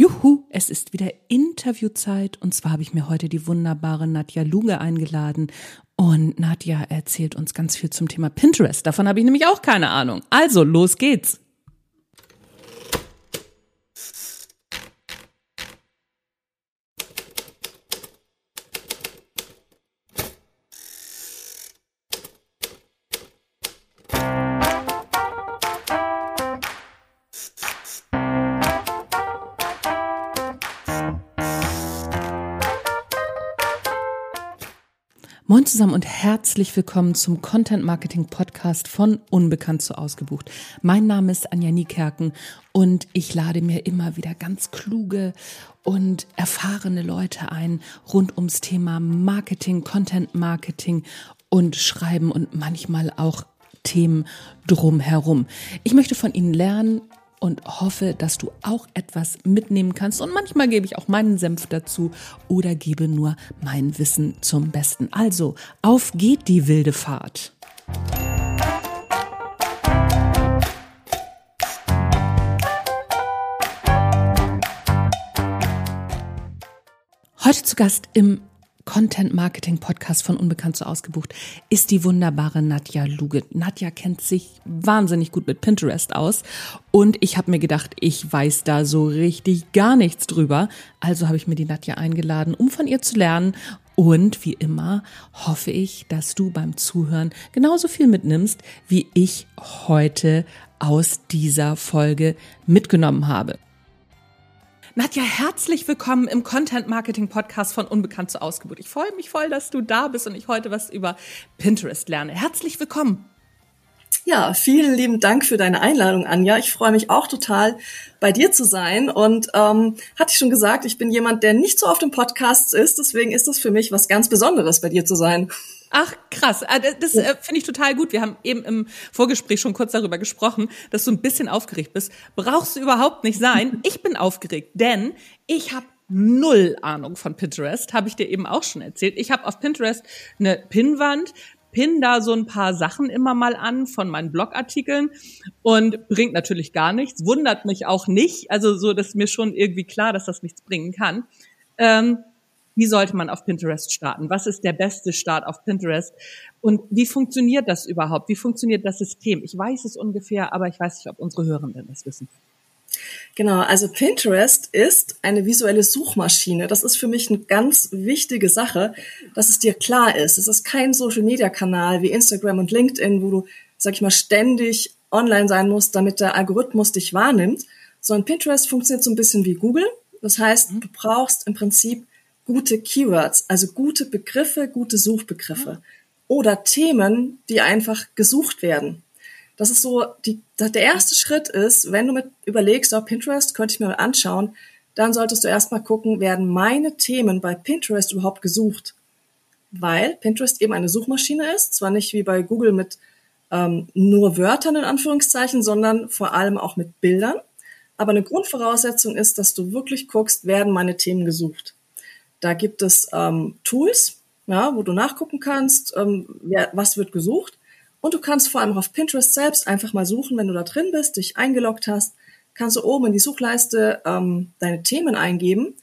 Juhu, es ist wieder Interviewzeit und zwar habe ich mir heute die wunderbare Nadja Luge eingeladen und Nadja erzählt uns ganz viel zum Thema Pinterest. Davon habe ich nämlich auch keine Ahnung. Also, los geht's. Moin zusammen und herzlich willkommen zum Content Marketing Podcast von Unbekannt zu Ausgebucht. Mein Name ist Anja Niekerken und ich lade mir immer wieder ganz kluge und erfahrene Leute ein rund ums Thema Marketing, Content Marketing und Schreiben und manchmal auch Themen drumherum. Ich möchte von Ihnen lernen, und hoffe, dass du auch etwas mitnehmen kannst. Und manchmal gebe ich auch meinen Senf dazu oder gebe nur mein Wissen zum Besten. Also, auf geht die wilde Fahrt. Heute zu Gast im Content Marketing Podcast von Unbekannt zu ausgebucht ist die wunderbare Nadja Luge. Nadja kennt sich wahnsinnig gut mit Pinterest aus und ich habe mir gedacht, ich weiß da so richtig gar nichts drüber. Also habe ich mir die Nadja eingeladen, um von ihr zu lernen und wie immer hoffe ich, dass du beim Zuhören genauso viel mitnimmst, wie ich heute aus dieser Folge mitgenommen habe. Nadja, herzlich willkommen im Content Marketing Podcast von Unbekannt zu Ausgeburt. Ich freue mich voll, dass du da bist und ich heute was über Pinterest lerne. Herzlich willkommen. Ja, vielen lieben Dank für deine Einladung, Anja. Ich freue mich auch total, bei dir zu sein. Und ähm, hatte ich schon gesagt, ich bin jemand, der nicht so oft im Podcast ist. Deswegen ist es für mich was ganz Besonderes, bei dir zu sein. Ach, krass. Ah, das äh, finde ich total gut. Wir haben eben im Vorgespräch schon kurz darüber gesprochen, dass du ein bisschen aufgeregt bist. Brauchst du überhaupt nicht sein. Ich bin aufgeregt, denn ich habe null Ahnung von Pinterest, habe ich dir eben auch schon erzählt. Ich habe auf Pinterest eine Pinnwand, pin da so ein paar Sachen immer mal an von meinen Blogartikeln und bringt natürlich gar nichts, wundert mich auch nicht. Also so, dass mir schon irgendwie klar, dass das nichts bringen kann. Ähm, wie sollte man auf Pinterest starten? Was ist der beste Start auf Pinterest? Und wie funktioniert das überhaupt? Wie funktioniert das System? Ich weiß es ungefähr, aber ich weiß nicht, ob unsere Hörenden das wissen. Genau, also Pinterest ist eine visuelle Suchmaschine. Das ist für mich eine ganz wichtige Sache, dass es dir klar ist. Es ist kein Social-Media-Kanal wie Instagram und LinkedIn, wo du, sag ich mal, ständig online sein musst, damit der Algorithmus dich wahrnimmt, sondern Pinterest funktioniert so ein bisschen wie Google. Das heißt, du brauchst im Prinzip gute Keywords, also gute Begriffe, gute Suchbegriffe oder Themen, die einfach gesucht werden. Das ist so, die, der erste Schritt ist, wenn du mit überlegst, oh, Pinterest könnte ich mir mal anschauen, dann solltest du erstmal gucken, werden meine Themen bei Pinterest überhaupt gesucht? Weil Pinterest eben eine Suchmaschine ist, zwar nicht wie bei Google mit ähm, nur Wörtern in Anführungszeichen, sondern vor allem auch mit Bildern. Aber eine Grundvoraussetzung ist, dass du wirklich guckst, werden meine Themen gesucht. Da gibt es ähm, Tools, ja, wo du nachgucken kannst, ähm, wer, was wird gesucht. Und du kannst vor allem auf Pinterest selbst einfach mal suchen, wenn du da drin bist, dich eingeloggt hast, kannst du oben in die Suchleiste ähm, deine Themen eingeben.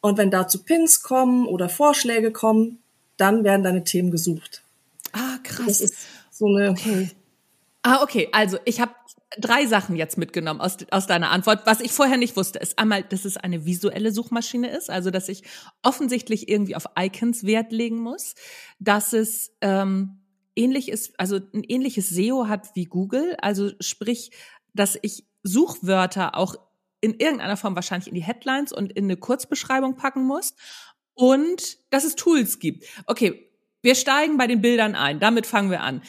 Und wenn dazu Pins kommen oder Vorschläge kommen, dann werden deine Themen gesucht. Ah, krass. Das ist so eine. Okay. Ah, okay. Also ich habe drei Sachen jetzt mitgenommen aus, aus deiner Antwort. Was ich vorher nicht wusste, ist einmal, dass es eine visuelle Suchmaschine ist, also dass ich offensichtlich irgendwie auf Icons Wert legen muss, dass es ähm, ähnlich ist, also ein ähnliches SEO hat wie Google, also sprich, dass ich Suchwörter auch in irgendeiner Form wahrscheinlich in die Headlines und in eine Kurzbeschreibung packen muss und dass es Tools gibt. Okay, wir steigen bei den Bildern ein. Damit fangen wir an.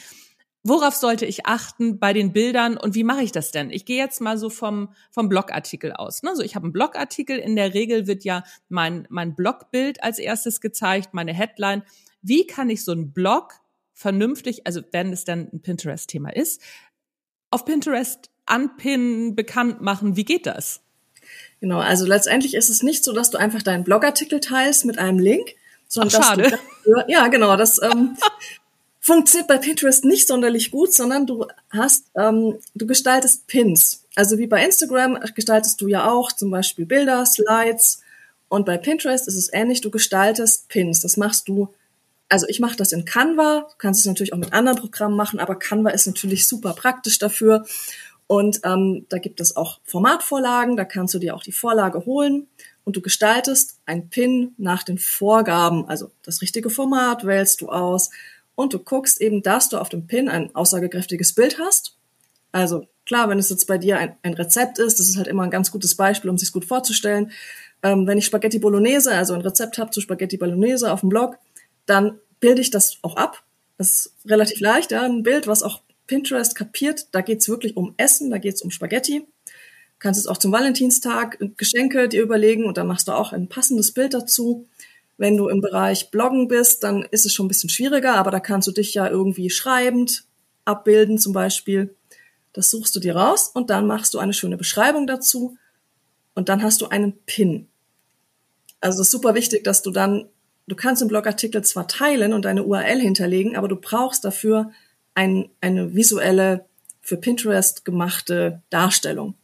Worauf sollte ich achten bei den Bildern und wie mache ich das denn? Ich gehe jetzt mal so vom, vom Blogartikel aus. Ne? So, ich habe einen Blogartikel, in der Regel wird ja mein, mein Blogbild als erstes gezeigt, meine Headline. Wie kann ich so einen Blog vernünftig, also wenn es dann ein Pinterest-Thema ist, auf Pinterest anpinnen, bekannt machen? Wie geht das? Genau, also letztendlich ist es nicht so, dass du einfach deinen Blogartikel teilst mit einem Link, sondern Ach, schade. Du, ja, genau, das ähm, funktioniert bei Pinterest nicht sonderlich gut, sondern du hast, ähm, du gestaltest Pins. Also wie bei Instagram gestaltest du ja auch zum Beispiel Bilder, Slides und bei Pinterest ist es ähnlich. Du gestaltest Pins. Das machst du. Also ich mache das in Canva. Du kannst es natürlich auch mit anderen Programmen machen, aber Canva ist natürlich super praktisch dafür. Und ähm, da gibt es auch Formatvorlagen. Da kannst du dir auch die Vorlage holen und du gestaltest ein Pin nach den Vorgaben. Also das richtige Format wählst du aus und du guckst eben, dass du auf dem Pin ein aussagekräftiges Bild hast. Also klar, wenn es jetzt bei dir ein, ein Rezept ist, das ist halt immer ein ganz gutes Beispiel, um sich gut vorzustellen. Ähm, wenn ich Spaghetti Bolognese, also ein Rezept habe zu Spaghetti Bolognese auf dem Blog, dann bilde ich das auch ab. Das ist relativ leicht, ja, ein Bild, was auch Pinterest kapiert. Da geht's wirklich um Essen, da geht's um Spaghetti kannst es auch zum Valentinstag Geschenke dir überlegen und dann machst du auch ein passendes Bild dazu. Wenn du im Bereich Bloggen bist, dann ist es schon ein bisschen schwieriger, aber da kannst du dich ja irgendwie schreibend abbilden zum Beispiel. Das suchst du dir raus und dann machst du eine schöne Beschreibung dazu und dann hast du einen Pin. Also es ist super wichtig, dass du dann, du kannst den Blogartikel zwar teilen und deine URL hinterlegen, aber du brauchst dafür ein, eine visuelle, für Pinterest gemachte Darstellung.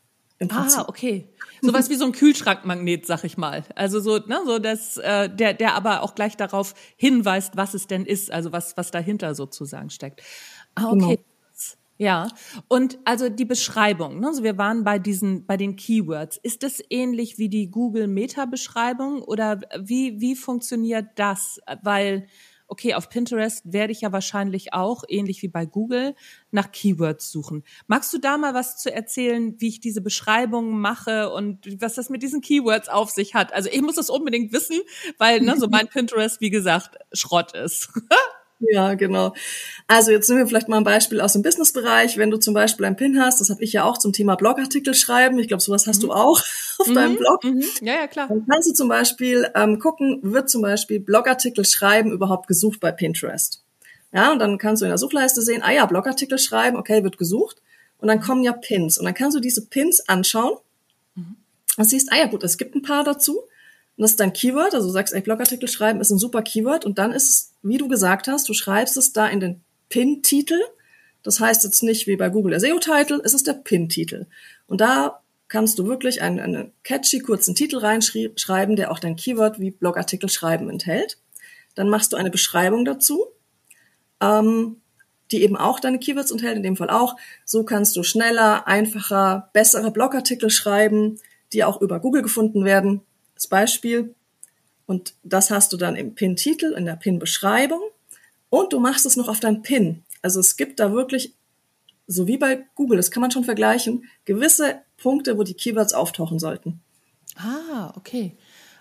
Ah, okay. Sowas wie so ein Kühlschrankmagnet, sag ich mal. Also so, ne, so das, äh, der, der aber auch gleich darauf hinweist, was es denn ist, also was, was dahinter sozusagen steckt. Ah, okay. Genau. Ja, und also die Beschreibung, ne? also wir waren bei diesen, bei den Keywords. Ist das ähnlich wie die Google Meta Beschreibung oder wie, wie funktioniert das? Weil okay, auf Pinterest werde ich ja wahrscheinlich auch, ähnlich wie bei Google, nach Keywords suchen. Magst du da mal was zu erzählen, wie ich diese Beschreibungen mache und was das mit diesen Keywords auf sich hat? Also ich muss das unbedingt wissen, weil ne, so mein Pinterest, wie gesagt, Schrott ist. Ja, genau. Also jetzt nehmen wir vielleicht mal ein Beispiel aus dem Businessbereich. Wenn du zum Beispiel ein Pin hast, das habe ich ja auch zum Thema Blogartikel schreiben. Ich glaube, sowas hast mhm. du auch auf mhm. deinem Blog. Mhm. Ja, ja, klar. Dann kannst du zum Beispiel ähm, gucken, wird zum Beispiel Blogartikel schreiben überhaupt gesucht bei Pinterest. Ja, und dann kannst du in der Suchleiste sehen, ah ja, Blogartikel schreiben, okay, wird gesucht. Und dann kommen ja Pins. Und dann kannst du diese Pins anschauen mhm. und siehst, ah ja, gut, es gibt ein paar dazu. Und das ist dein Keyword, also du sagst, ey, Blogartikel schreiben ist ein super Keyword und dann ist es, wie du gesagt hast, du schreibst es da in den Pin-Titel. Das heißt jetzt nicht wie bei Google der SEO-Titel, es ist der Pin-Titel. Und da kannst du wirklich einen, einen catchy kurzen Titel reinschreiben, der auch dein Keyword wie Blogartikel schreiben enthält. Dann machst du eine Beschreibung dazu, ähm, die eben auch deine Keywords enthält, in dem Fall auch. So kannst du schneller, einfacher, bessere Blogartikel schreiben, die auch über Google gefunden werden als Beispiel. Und das hast du dann im Pin-Titel, in der Pin-Beschreibung. Und du machst es noch auf dein Pin. Also es gibt da wirklich, so wie bei Google, das kann man schon vergleichen, gewisse Punkte, wo die Keywords auftauchen sollten. Ah, okay.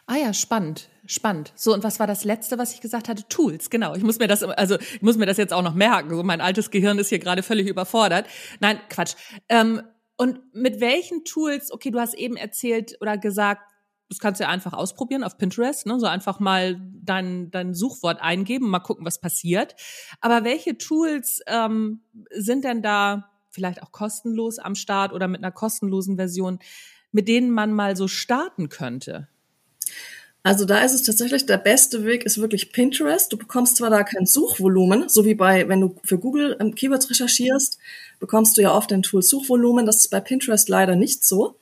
Ah ja, spannend, spannend. So, und was war das letzte, was ich gesagt hatte? Tools, genau. Ich muss mir das, also ich muss mir das jetzt auch noch merken. So, mein altes Gehirn ist hier gerade völlig überfordert. Nein, Quatsch. Ähm, und mit welchen Tools, okay, du hast eben erzählt oder gesagt, das kannst du ja einfach ausprobieren auf Pinterest, ne? so einfach mal dein, dein Suchwort eingeben, mal gucken, was passiert. Aber welche Tools ähm, sind denn da vielleicht auch kostenlos am Start oder mit einer kostenlosen Version, mit denen man mal so starten könnte? Also da ist es tatsächlich, der beste Weg ist wirklich Pinterest. Du bekommst zwar da kein Suchvolumen, so wie bei, wenn du für Google ähm, Keywords recherchierst, bekommst du ja oft ein Tool Suchvolumen. Das ist bei Pinterest leider nicht so.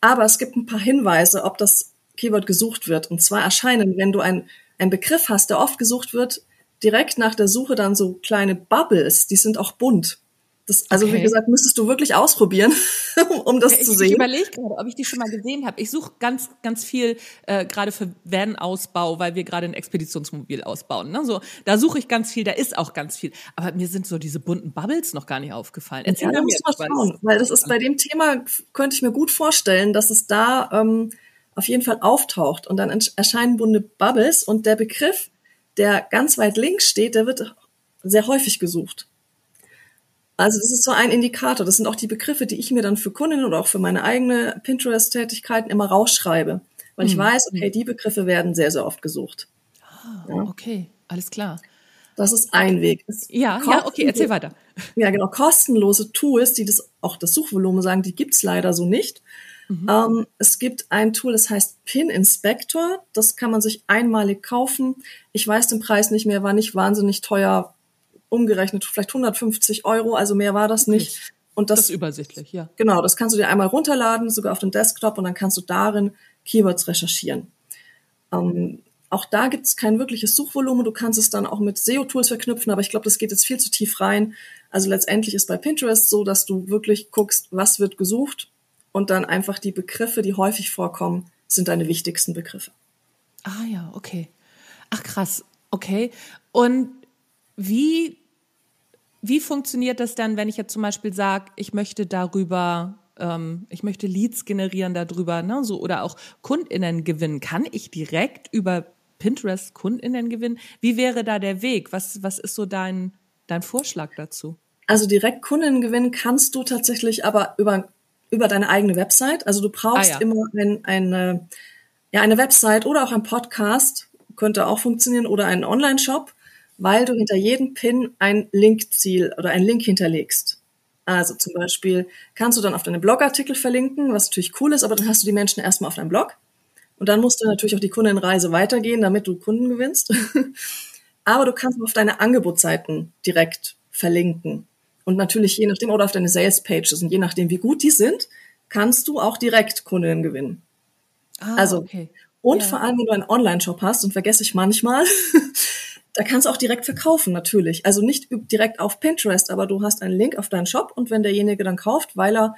Aber es gibt ein paar Hinweise, ob das Keyword gesucht wird. Und zwar erscheinen, wenn du ein, einen Begriff hast, der oft gesucht wird, direkt nach der Suche dann so kleine Bubbles, die sind auch bunt. Das, also okay. wie gesagt, müsstest du wirklich ausprobieren, um das ich, zu sehen. Ich überlege gerade, ob ich die schon mal gesehen habe. Ich suche ganz, ganz viel äh, gerade für Van-Ausbau, weil wir gerade ein Expeditionsmobil ausbauen. Ne? So, da suche ich ganz viel, da ist auch ganz viel. Aber mir sind so diese bunten Bubbles noch gar nicht aufgefallen. Erzähl ja, da musst du mal schauen, weil das ist bei dem Thema, könnte ich mir gut vorstellen, dass es da ähm, auf jeden Fall auftaucht und dann erscheinen bunte Bubbles und der Begriff, der ganz weit links steht, der wird sehr häufig gesucht. Also das ist so ein Indikator. Das sind auch die Begriffe, die ich mir dann für Kundinnen oder auch für meine eigene Pinterest-Tätigkeiten immer rausschreibe. Weil ich mhm. weiß, okay, die Begriffe werden sehr, sehr oft gesucht. Ah, ja. Okay, alles klar. Das ist ein Weg. ja, ja, okay, erzähl weiter. Ja, genau. Kostenlose Tools, die das auch das Suchvolumen sagen, die gibt's leider so nicht. Mhm. Ähm, es gibt ein Tool, das heißt Pin Inspector. Das kann man sich einmalig kaufen. Ich weiß den Preis nicht mehr, war nicht wahnsinnig teuer umgerechnet vielleicht 150 Euro, also mehr war das nicht. Okay. Und das, das ist übersichtlich, ja. Genau, das kannst du dir einmal runterladen, sogar auf den Desktop, und dann kannst du darin Keywords recherchieren. Ähm, auch da gibt es kein wirkliches Suchvolumen. Du kannst es dann auch mit SEO-Tools verknüpfen, aber ich glaube, das geht jetzt viel zu tief rein. Also letztendlich ist bei Pinterest so, dass du wirklich guckst, was wird gesucht und dann einfach die Begriffe, die häufig vorkommen, sind deine wichtigsten Begriffe. Ah ja, okay. Ach krass, okay. Und wie, wie funktioniert das dann, wenn ich jetzt zum Beispiel sage, ich möchte darüber ähm, ich möchte Leads generieren darüber, ne, so oder auch KundInnen gewinnen. Kann ich direkt über Pinterest KundInnen gewinnen? Wie wäre da der Weg? Was, was ist so dein, dein Vorschlag dazu? Also direkt Kundinnen gewinnen kannst du tatsächlich aber über, über deine eigene Website. Also du brauchst ah, ja. immer ein, eine, ja, eine Website oder auch ein Podcast, könnte auch funktionieren, oder einen Online-Shop, weil du hinter jedem Pin ein Linkziel oder ein Link hinterlegst. Also zum Beispiel kannst du dann auf deine Blogartikel verlinken, was natürlich cool ist, aber dann hast du die Menschen erstmal auf deinem Blog. Und dann musst du natürlich auch die Kundenreise weitergehen, damit du Kunden gewinnst. Aber du kannst auf deine Angebotsseiten direkt verlinken. Und natürlich je nachdem, oder auf deine Sales Pages und je nachdem, wie gut die sind, kannst du auch direkt Kunden gewinnen. Ah, also, okay. und ja. vor allem, wenn du einen Online-Shop hast, und vergesse ich manchmal, da kannst du auch direkt verkaufen, natürlich. Also nicht direkt auf Pinterest, aber du hast einen Link auf deinen Shop und wenn derjenige dann kauft, weil er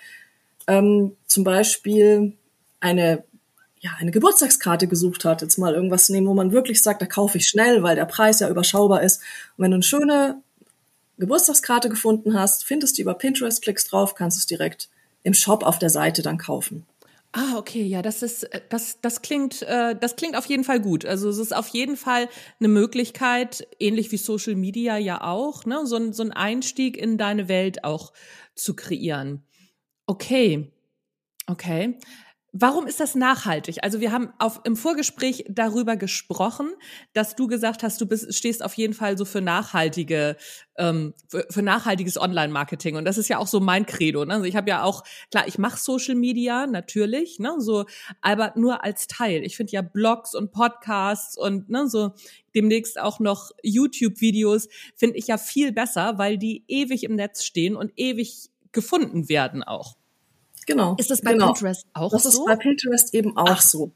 ähm, zum Beispiel eine ja, eine Geburtstagskarte gesucht hat, jetzt mal irgendwas nehmen, wo man wirklich sagt, da kaufe ich schnell, weil der Preis ja überschaubar ist. Und wenn du eine schöne Geburtstagskarte gefunden hast, findest du über Pinterest, klickst drauf, kannst es direkt im Shop auf der Seite dann kaufen. Ah, okay, ja, das ist, äh, das, das klingt, äh, das klingt auf jeden Fall gut. Also es ist auf jeden Fall eine Möglichkeit, ähnlich wie Social Media ja auch, ne, so, so ein Einstieg in deine Welt auch zu kreieren. Okay, okay. Warum ist das nachhaltig? Also wir haben auf, im Vorgespräch darüber gesprochen, dass du gesagt hast, du bist, stehst auf jeden Fall so für nachhaltige, ähm, für, für nachhaltiges Online-Marketing. Und das ist ja auch so mein Credo. Ne? Also ich habe ja auch, klar, ich mache Social Media natürlich, ne, so, aber nur als Teil. Ich finde ja Blogs und Podcasts und ne, so demnächst auch noch YouTube-Videos finde ich ja viel besser, weil die ewig im Netz stehen und ewig gefunden werden auch. Genau. Ist das bei genau. Pinterest auch das so? Das ist bei Pinterest eben auch Ach. so.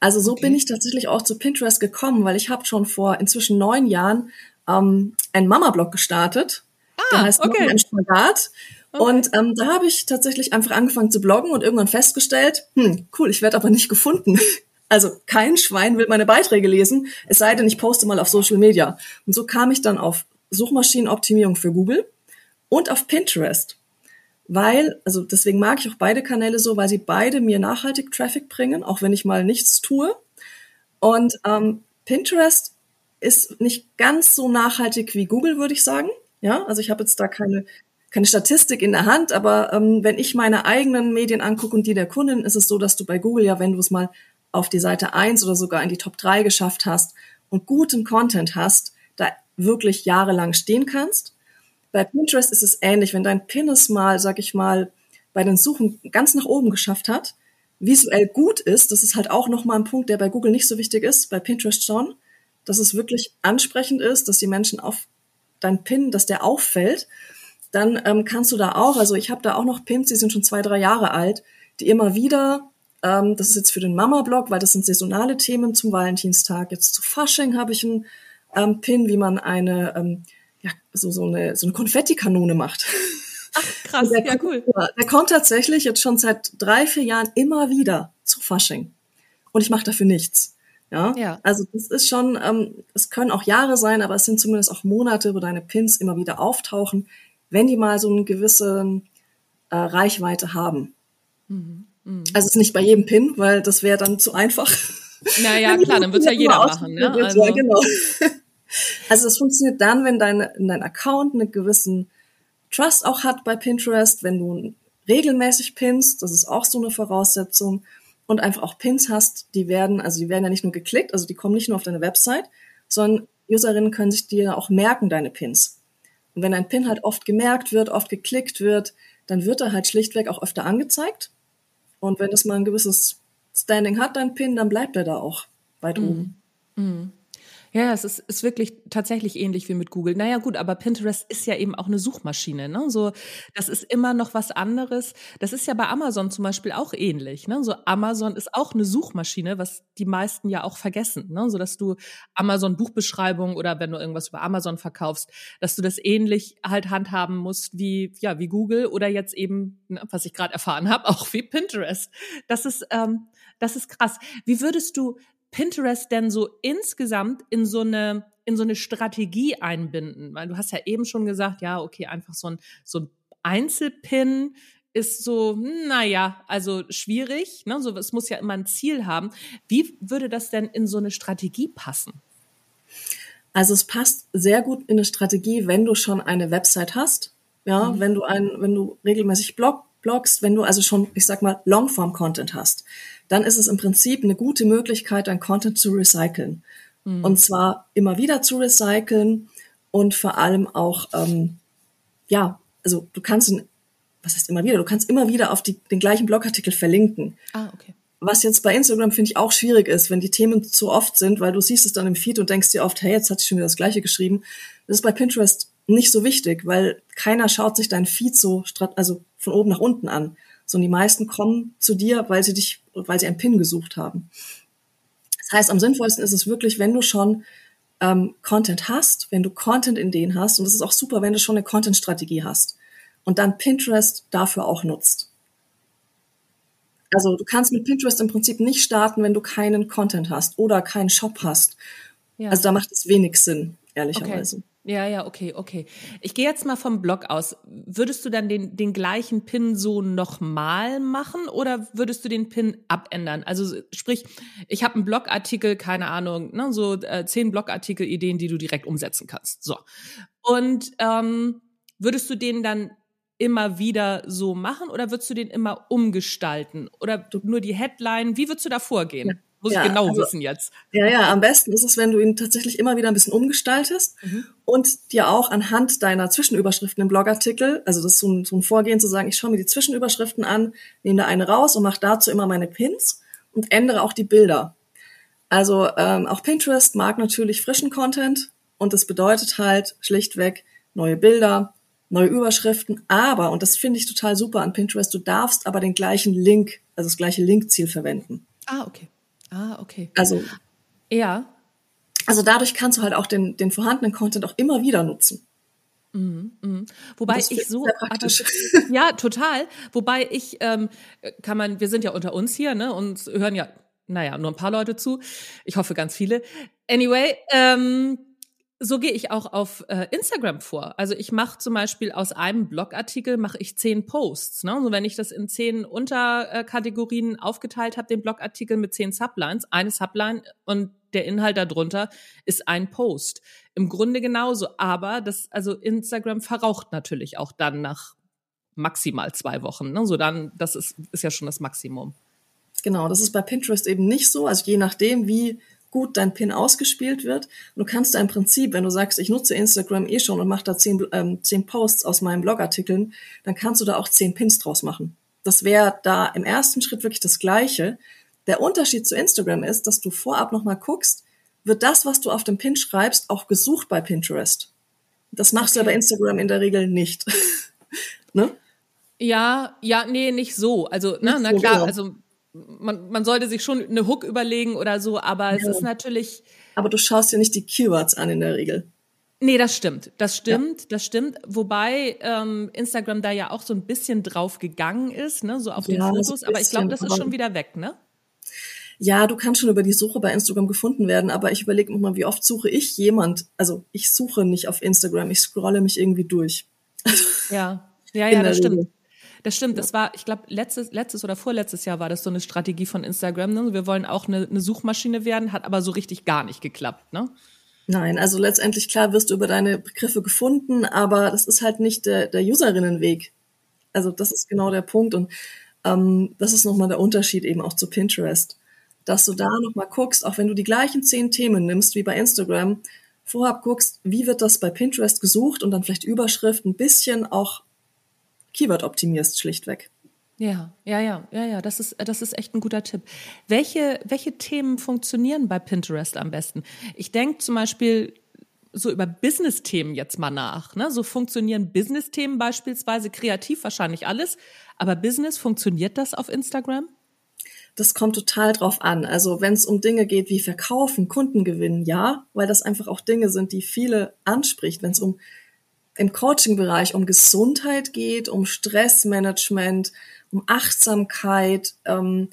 Also so okay. bin ich tatsächlich auch zu Pinterest gekommen, weil ich habe schon vor inzwischen neun Jahren ähm, einen Mama-Blog gestartet. Ah, der heißt okay. Mama im Spagat. Okay. Und ähm, da habe ich tatsächlich einfach angefangen zu bloggen und irgendwann festgestellt, hm, cool, ich werde aber nicht gefunden. Also kein Schwein will meine Beiträge lesen, es sei denn, ich poste mal auf Social Media. Und so kam ich dann auf Suchmaschinenoptimierung für Google und auf Pinterest weil, also deswegen mag ich auch beide Kanäle so, weil sie beide mir nachhaltig Traffic bringen, auch wenn ich mal nichts tue. Und ähm, Pinterest ist nicht ganz so nachhaltig wie Google, würde ich sagen. Ja, also ich habe jetzt da keine keine Statistik in der Hand, aber ähm, wenn ich meine eigenen Medien angucke und die der Kunden, ist es so, dass du bei Google ja, wenn du es mal auf die Seite 1 oder sogar in die Top 3 geschafft hast und guten Content hast, da wirklich jahrelang stehen kannst. Bei Pinterest ist es ähnlich. Wenn dein Pin es mal, sag ich mal, bei den Suchen ganz nach oben geschafft hat, visuell gut ist, das ist halt auch nochmal ein Punkt, der bei Google nicht so wichtig ist, bei Pinterest schon, dass es wirklich ansprechend ist, dass die Menschen auf dein Pin, dass der auffällt, dann ähm, kannst du da auch, also ich habe da auch noch Pins, die sind schon zwei, drei Jahre alt, die immer wieder, ähm, das ist jetzt für den Mama-Blog, weil das sind saisonale Themen zum Valentinstag, jetzt zu Fasching habe ich einen ähm, Pin, wie man eine ähm, ja, so, so eine, so eine Konfettikanone macht. Ach, krass, der ja, cool. Der kommt tatsächlich jetzt schon seit drei, vier Jahren immer wieder zu Fasching. Und ich mache dafür nichts. Ja? ja. Also das ist schon, ähm, es können auch Jahre sein, aber es sind zumindest auch Monate, wo deine Pins immer wieder auftauchen, wenn die mal so eine gewisse äh, Reichweite haben. Mhm. Mhm. Also es ist nicht bei jedem Pin, weil das wäre dann zu einfach. Naja, klar, dann wird ja jeder machen. Ne? Also. Ja, genau. Also es funktioniert dann, wenn dein, dein Account einen gewissen Trust auch hat bei Pinterest, wenn du regelmäßig pinst, das ist auch so eine Voraussetzung, und einfach auch Pins hast, die werden, also die werden ja nicht nur geklickt, also die kommen nicht nur auf deine Website, sondern Userinnen können sich dir auch merken, deine Pins. Und wenn ein Pin halt oft gemerkt wird, oft geklickt wird, dann wird er halt schlichtweg auch öfter angezeigt. Und wenn das mal ein gewisses Standing hat, dein Pin, dann bleibt er da auch weit mm. oben. Mm. Ja, es ist, ist wirklich tatsächlich ähnlich wie mit Google. Naja, gut, aber Pinterest ist ja eben auch eine Suchmaschine. Ne? So, das ist immer noch was anderes. Das ist ja bei Amazon zum Beispiel auch ähnlich. Ne? So, Amazon ist auch eine Suchmaschine, was die meisten ja auch vergessen. Ne? So, dass du Amazon Buchbeschreibung oder wenn du irgendwas über Amazon verkaufst, dass du das ähnlich halt handhaben musst wie, ja, wie Google oder jetzt eben, ne, was ich gerade erfahren habe, auch wie Pinterest. Das ist, ähm, das ist krass. Wie würdest du Pinterest denn so insgesamt in so eine in so eine Strategie einbinden? Weil du hast ja eben schon gesagt, ja, okay, einfach so ein so ein Einzelpin ist so, naja, also schwierig. Ne? So, es muss ja immer ein Ziel haben. Wie würde das denn in so eine Strategie passen? Also es passt sehr gut in eine Strategie, wenn du schon eine Website hast. Ja, mhm. wenn du ein, wenn du regelmäßig blog, bloggst, wenn du also schon, ich sag mal, Longform-Content hast dann ist es im Prinzip eine gute Möglichkeit, dein Content zu recyceln. Mhm. Und zwar immer wieder zu recyceln und vor allem auch, ähm, ja, also du kannst, was heißt immer wieder, du kannst immer wieder auf die, den gleichen Blogartikel verlinken. Ah, okay. Was jetzt bei Instagram finde ich auch schwierig ist, wenn die Themen zu oft sind, weil du siehst es dann im Feed und denkst dir oft, hey, jetzt hat sie schon wieder das Gleiche geschrieben. Das ist bei Pinterest nicht so wichtig, weil keiner schaut sich dein Feed so, also von oben nach unten an sondern die meisten kommen zu dir, weil sie dich, weil sie einen Pin gesucht haben. Das heißt, am sinnvollsten ist es wirklich, wenn du schon ähm, Content hast, wenn du Content-Ideen hast, und das ist auch super, wenn du schon eine Content-Strategie hast und dann Pinterest dafür auch nutzt. Also du kannst mit Pinterest im Prinzip nicht starten, wenn du keinen Content hast oder keinen Shop hast. Ja. Also da macht es wenig Sinn, ehrlicherweise. Okay. Ja, ja, okay, okay. Ich gehe jetzt mal vom Blog aus. Würdest du dann den, den gleichen Pin so nochmal machen oder würdest du den Pin abändern? Also sprich, ich habe einen Blogartikel, keine Ahnung, ne, so äh, zehn Blogartikel-Ideen, die du direkt umsetzen kannst. So. Und ähm, würdest du den dann immer wieder so machen oder würdest du den immer umgestalten? Oder nur die Headline? Wie würdest du da vorgehen? Ja. Muss ja, ich genau also, wissen jetzt. Ja, ja, am besten ist es, wenn du ihn tatsächlich immer wieder ein bisschen umgestaltest mhm. und dir auch anhand deiner Zwischenüberschriften im Blogartikel, also das ist so ein, so ein Vorgehen zu sagen, ich schaue mir die Zwischenüberschriften an, nehme da eine raus und mache dazu immer meine Pins und ändere auch die Bilder. Also ähm, auch Pinterest mag natürlich frischen Content und das bedeutet halt schlichtweg neue Bilder, neue Überschriften, aber, und das finde ich total super an Pinterest, du darfst aber den gleichen Link, also das gleiche Linkziel verwenden. Ah, okay. Ah, okay. Also. Ja. Also dadurch kannst du halt auch den, den vorhandenen Content auch immer wieder nutzen. Mhm, mh. Wobei ich so, aber, ja, total. Wobei ich, ähm, kann man, wir sind ja unter uns hier, ne, und hören ja, naja, nur ein paar Leute zu. Ich hoffe ganz viele. Anyway, ähm, so gehe ich auch auf äh, Instagram vor. Also ich mache zum Beispiel aus einem Blogartikel mache ich zehn Posts. Ne? Also wenn ich das in zehn Unterkategorien aufgeteilt habe, den Blogartikel mit zehn Sublines, eine Subline und der Inhalt darunter ist ein Post. Im Grunde genauso, aber das also Instagram verraucht natürlich auch dann nach maximal zwei Wochen. Ne? So dann, das ist ist ja schon das Maximum. Genau, das ist bei Pinterest eben nicht so. Also je nachdem, wie gut dein Pin ausgespielt wird. Und du kannst da im Prinzip, wenn du sagst, ich nutze Instagram eh schon und mache da zehn, ähm, zehn Posts aus meinen Blogartikeln, dann kannst du da auch zehn Pins draus machen. Das wäre da im ersten Schritt wirklich das Gleiche. Der Unterschied zu Instagram ist, dass du vorab nochmal guckst, wird das, was du auf dem Pin schreibst, auch gesucht bei Pinterest. Das machst okay. du ja bei Instagram in der Regel nicht. ne? Ja, ja, nee, nicht so. Also, na, na klar, genau. also man, man sollte sich schon eine Hook überlegen oder so, aber ja. es ist natürlich. Aber du schaust dir nicht die Keywords an in der Regel. Nee, das stimmt. Das stimmt, ja. das stimmt. Wobei ähm, Instagram da ja auch so ein bisschen drauf gegangen ist, ne, so auf den ja, Fotos. Aber ich glaube, das ist schon wieder weg, ne? Ja, du kannst schon über die Suche bei Instagram gefunden werden, aber ich überlege mal, wie oft suche ich jemand? Also ich suche nicht auf Instagram, ich scrolle mich irgendwie durch. Ja, ja, ja, das stimmt. Das stimmt, das war, ich glaube, letztes, letztes oder vorletztes Jahr war das so eine Strategie von Instagram. Ne? Wir wollen auch eine, eine Suchmaschine werden, hat aber so richtig gar nicht geklappt, ne? Nein, also letztendlich klar wirst du über deine Begriffe gefunden, aber das ist halt nicht der, der Userinnenweg. Also das ist genau der Punkt und ähm, das ist nochmal der Unterschied eben auch zu Pinterest, dass du da nochmal guckst, auch wenn du die gleichen zehn Themen nimmst wie bei Instagram, vorab guckst, wie wird das bei Pinterest gesucht und dann vielleicht Überschrift ein bisschen auch Keyword optimierst schlichtweg. Ja, ja, ja, ja, ja, das ist, das ist echt ein guter Tipp. Welche, welche Themen funktionieren bei Pinterest am besten? Ich denke zum Beispiel so über Business-Themen jetzt mal nach. Ne? So funktionieren Business-Themen beispielsweise kreativ wahrscheinlich alles, aber Business, funktioniert das auf Instagram? Das kommt total drauf an. Also wenn es um Dinge geht wie Verkaufen, Kunden gewinnen, ja, weil das einfach auch Dinge sind, die viele anspricht. Wenn es um im Coaching-Bereich um Gesundheit geht, um Stressmanagement, um Achtsamkeit, ähm,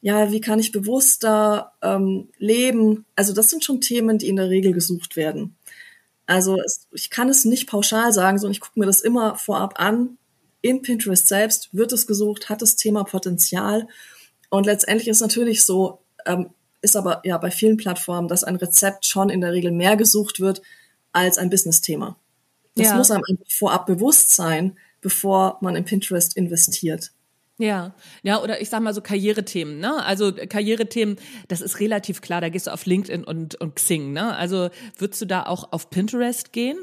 ja, wie kann ich bewusster ähm, leben? Also das sind schon Themen, die in der Regel gesucht werden. Also es, ich kann es nicht pauschal sagen, sondern ich gucke mir das immer vorab an. In Pinterest selbst wird es gesucht, hat das Thema Potenzial. Und letztendlich ist natürlich so, ähm, ist aber ja bei vielen Plattformen, dass ein Rezept schon in der Regel mehr gesucht wird als ein Business-Thema. Das ja. muss einem vorab bewusst sein, bevor man in Pinterest investiert. Ja, ja, oder ich sag mal so Karrierethemen, ne? Also Karrierethemen, das ist relativ klar, da gehst du auf LinkedIn und, und Xing, ne? Also würdest du da auch auf Pinterest gehen?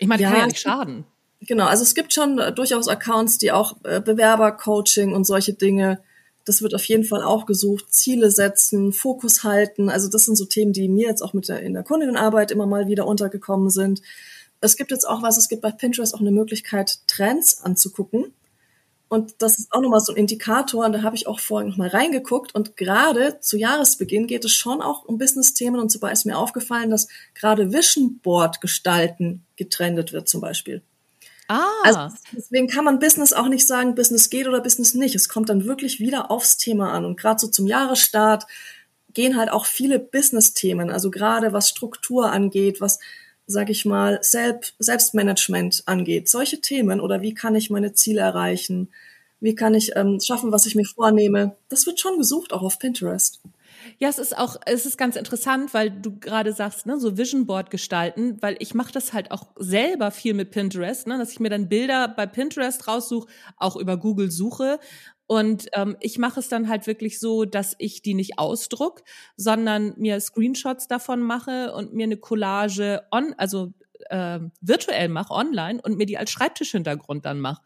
Ich meine, ja, kann ja nicht schaden. Genau, also es gibt schon äh, durchaus Accounts, die auch äh, Bewerbercoaching und solche Dinge, das wird auf jeden Fall auch gesucht, Ziele setzen, Fokus halten. Also das sind so Themen, die mir jetzt auch mit der, in der Kundinnenarbeit immer mal wieder untergekommen sind. Es gibt jetzt auch was, es gibt bei Pinterest auch eine Möglichkeit, Trends anzugucken. Und das ist auch nochmal so ein Indikator, und da habe ich auch vorhin nochmal reingeguckt. Und gerade zu Jahresbeginn geht es schon auch um Business-Themen. Und dabei ist mir aufgefallen, dass gerade Vision Board gestalten getrendet wird zum Beispiel. Ah. Also deswegen kann man Business auch nicht sagen, Business geht oder Business nicht. Es kommt dann wirklich wieder aufs Thema an. Und gerade so zum Jahresstart gehen halt auch viele Business-Themen, also gerade was Struktur angeht, was sag ich mal, Selbst Selbstmanagement angeht, solche Themen oder wie kann ich meine Ziele erreichen, wie kann ich ähm, schaffen, was ich mir vornehme, das wird schon gesucht, auch auf Pinterest. Ja, es ist auch, es ist ganz interessant, weil du gerade sagst, ne, so Vision Board gestalten, weil ich mache das halt auch selber viel mit Pinterest, ne, dass ich mir dann Bilder bei Pinterest raussuche, auch über Google suche und ähm, ich mache es dann halt wirklich so, dass ich die nicht ausdruck, sondern mir Screenshots davon mache und mir eine Collage on, also äh, virtuell mache online und mir die als Schreibtischhintergrund dann mache.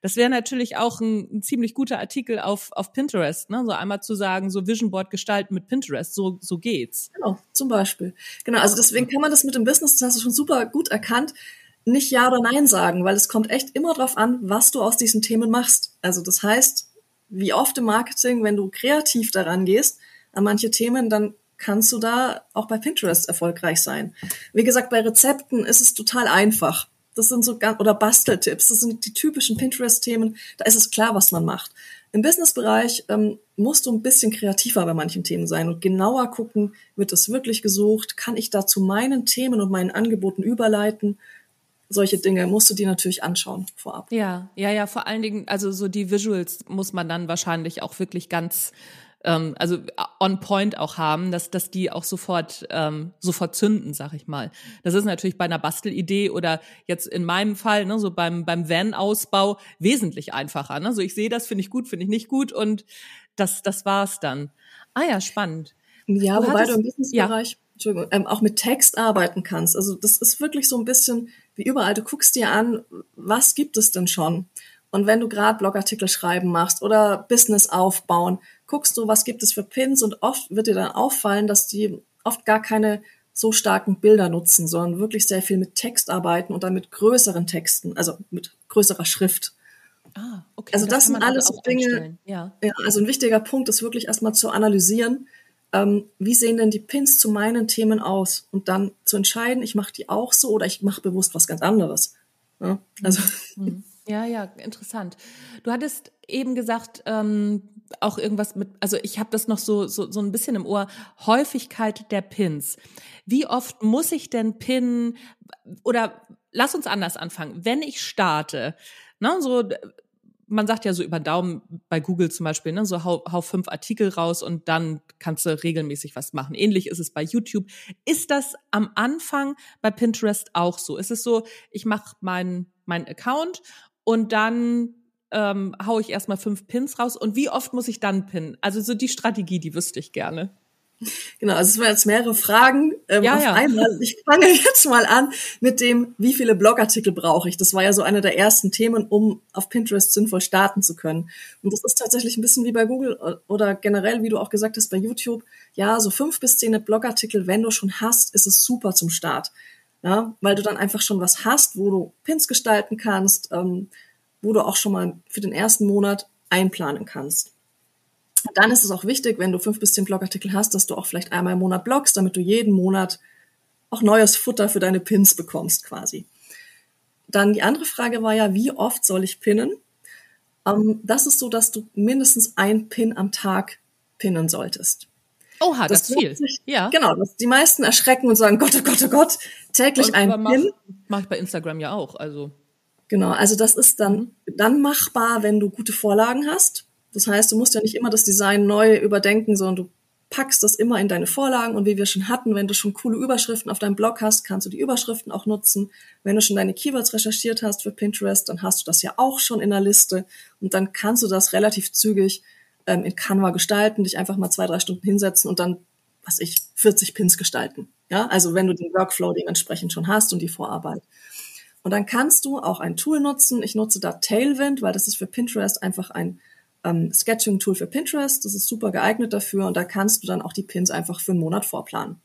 Das wäre natürlich auch ein, ein, ziemlich guter Artikel auf, auf Pinterest, ne? So einmal zu sagen, so Vision Board gestalten mit Pinterest, so, so geht's. Genau, zum Beispiel. Genau, also deswegen kann man das mit dem Business, das hast du schon super gut erkannt, nicht Ja oder Nein sagen, weil es kommt echt immer drauf an, was du aus diesen Themen machst. Also das heißt, wie oft im Marketing, wenn du kreativ daran gehst, an manche Themen, dann kannst du da auch bei Pinterest erfolgreich sein. Wie gesagt, bei Rezepten ist es total einfach. Das sind so oder Basteltipps, das sind die typischen Pinterest-Themen, da ist es klar, was man macht. Im Business-Bereich ähm, musst du ein bisschen kreativer bei manchen Themen sein und genauer gucken, wird es wirklich gesucht, kann ich da zu meinen Themen und meinen Angeboten überleiten solche Dinge musst du dir natürlich anschauen vorab. Ja, ja, ja, vor allen Dingen, also so die Visuals muss man dann wahrscheinlich auch wirklich ganz ähm, also on point auch haben, dass, dass die auch sofort, ähm, sofort zünden, sag ich mal. Das ist natürlich bei einer Bastelidee oder jetzt in meinem Fall, ne, so beim, beim Van-Ausbau wesentlich einfacher. Ne? So ich sehe das, finde ich gut, finde ich nicht gut und das, das war's dann. Ah ja, spannend. Ja, du wobei hattest, du im Businessbereich ja. Entschuldigung, ähm, auch mit Text arbeiten kannst. Also das ist wirklich so ein bisschen wie überall. Du guckst dir an, was gibt es denn schon? Und wenn du gerade Blogartikel schreiben machst oder Business aufbauen, guckst du, was gibt es für Pins und oft wird dir dann auffallen, dass die oft gar keine so starken Bilder nutzen, sondern wirklich sehr viel mit Text arbeiten und dann mit größeren Texten, also mit größerer Schrift. Ah, okay. Also das, das sind alles so Dinge. Ja. ja. Also ein wichtiger Punkt ist wirklich erstmal zu analysieren, ähm, wie sehen denn die Pins zu meinen Themen aus? Und dann zu entscheiden, ich mache die auch so oder ich mache bewusst was ganz anderes. Ja, also. Mhm. Ja, ja, interessant. Du hattest eben gesagt, ähm, auch irgendwas mit, also ich habe das noch so, so, so ein bisschen im Ohr, Häufigkeit der Pins. Wie oft muss ich denn pinnen oder lass uns anders anfangen. Wenn ich starte, ne, so man sagt ja so über Daumen bei Google zum Beispiel, ne, so hau, hau fünf Artikel raus und dann kannst du regelmäßig was machen. Ähnlich ist es bei YouTube. Ist das am Anfang bei Pinterest auch so? Ist es so, ich mache meinen mein Account und dann ähm, hau ich erstmal fünf Pins raus und wie oft muss ich dann pinnen? Also so die Strategie, die wüsste ich gerne. Genau, also es waren jetzt mehrere Fragen ähm, ja, auf ja. einmal. Ich fange jetzt mal an mit dem, wie viele Blogartikel brauche ich? Das war ja so einer der ersten Themen, um auf Pinterest sinnvoll starten zu können. Und das ist tatsächlich ein bisschen wie bei Google oder generell, wie du auch gesagt hast, bei YouTube. Ja, so fünf bis zehn Blogartikel, wenn du schon hast, ist es super zum Start. Ja, weil du dann einfach schon was hast, wo du Pins gestalten kannst, ähm, wo du auch schon mal für den ersten Monat einplanen kannst. Dann ist es auch wichtig, wenn du fünf bis zehn Blogartikel hast, dass du auch vielleicht einmal im Monat bloggst, damit du jeden Monat auch neues Futter für deine Pins bekommst quasi. Dann die andere Frage war ja, wie oft soll ich pinnen? Ähm, das ist so, dass du mindestens ein Pin am Tag pinnen solltest. Oha, das, das ist viel. Sich, ja. Genau, das, die meisten erschrecken und sagen, Gott, oh Gott, oh Gott, täglich und, ein Pin. Mach, mach ich bei Instagram ja auch, also. Genau, also das ist dann, mhm. dann machbar, wenn du gute Vorlagen hast. Das heißt, du musst ja nicht immer das Design neu überdenken, sondern du packst das immer in deine Vorlagen und wie wir schon hatten, wenn du schon coole Überschriften auf deinem Blog hast, kannst du die Überschriften auch nutzen. Wenn du schon deine Keywords recherchiert hast für Pinterest, dann hast du das ja auch schon in der Liste und dann kannst du das relativ zügig ähm, in Canva gestalten, dich einfach mal zwei, drei Stunden hinsetzen und dann, was ich, 40 Pins gestalten. Ja, also wenn du den Workflow dementsprechend schon hast und die Vorarbeit. Und dann kannst du auch ein Tool nutzen. Ich nutze da Tailwind, weil das ist für Pinterest einfach ein ähm, Sketching-Tool für Pinterest. Das ist super geeignet dafür und da kannst du dann auch die Pins einfach für einen Monat vorplanen.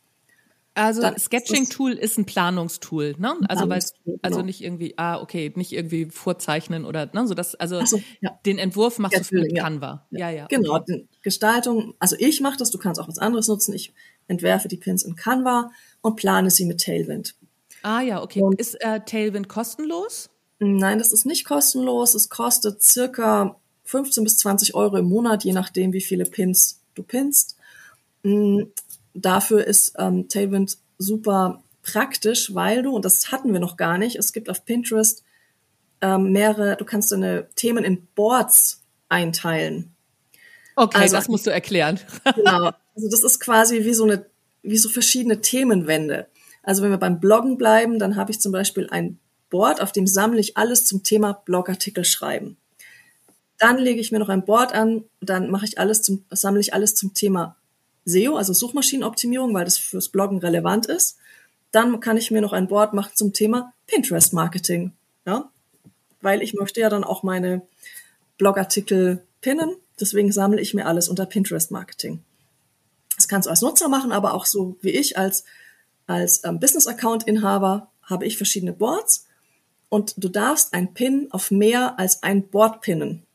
Also Sketching-Tool ist ein Planungstool, ne? Also weil also genau. nicht irgendwie, ah, okay, nicht irgendwie vorzeichnen oder ne, so das, also so, ja. den Entwurf machst Sketching, du mit Canva. Ja, ja. ja genau, okay. Gestaltung, also ich mache das, du kannst auch was anderes nutzen. Ich entwerfe die Pins in Canva und plane sie mit Tailwind. Ah ja, okay. Und ist äh, Tailwind kostenlos? Nein, das ist nicht kostenlos. Es kostet circa 15 bis 20 Euro im Monat, je nachdem, wie viele Pins du pinst. Mm, dafür ist ähm, Tailwind super praktisch, weil du, und das hatten wir noch gar nicht, es gibt auf Pinterest ähm, mehrere, du kannst deine Themen in Boards einteilen. Okay, also, das musst du erklären. genau. Also das ist quasi wie so eine, wie so verschiedene Themenwände. Also wenn wir beim Bloggen bleiben, dann habe ich zum Beispiel ein Board, auf dem sammle ich alles zum Thema Blogartikel schreiben. Dann lege ich mir noch ein Board an, dann mache ich alles zum, sammle ich alles zum Thema SEO, also Suchmaschinenoptimierung, weil das fürs Bloggen relevant ist. Dann kann ich mir noch ein Board machen zum Thema Pinterest Marketing, ja, weil ich möchte ja dann auch meine Blogartikel pinnen. Deswegen sammle ich mir alles unter Pinterest Marketing. Das kannst du als Nutzer machen, aber auch so wie ich als als ähm, Business Account Inhaber habe ich verschiedene Boards und du darfst ein Pin auf mehr als ein Board pinnen.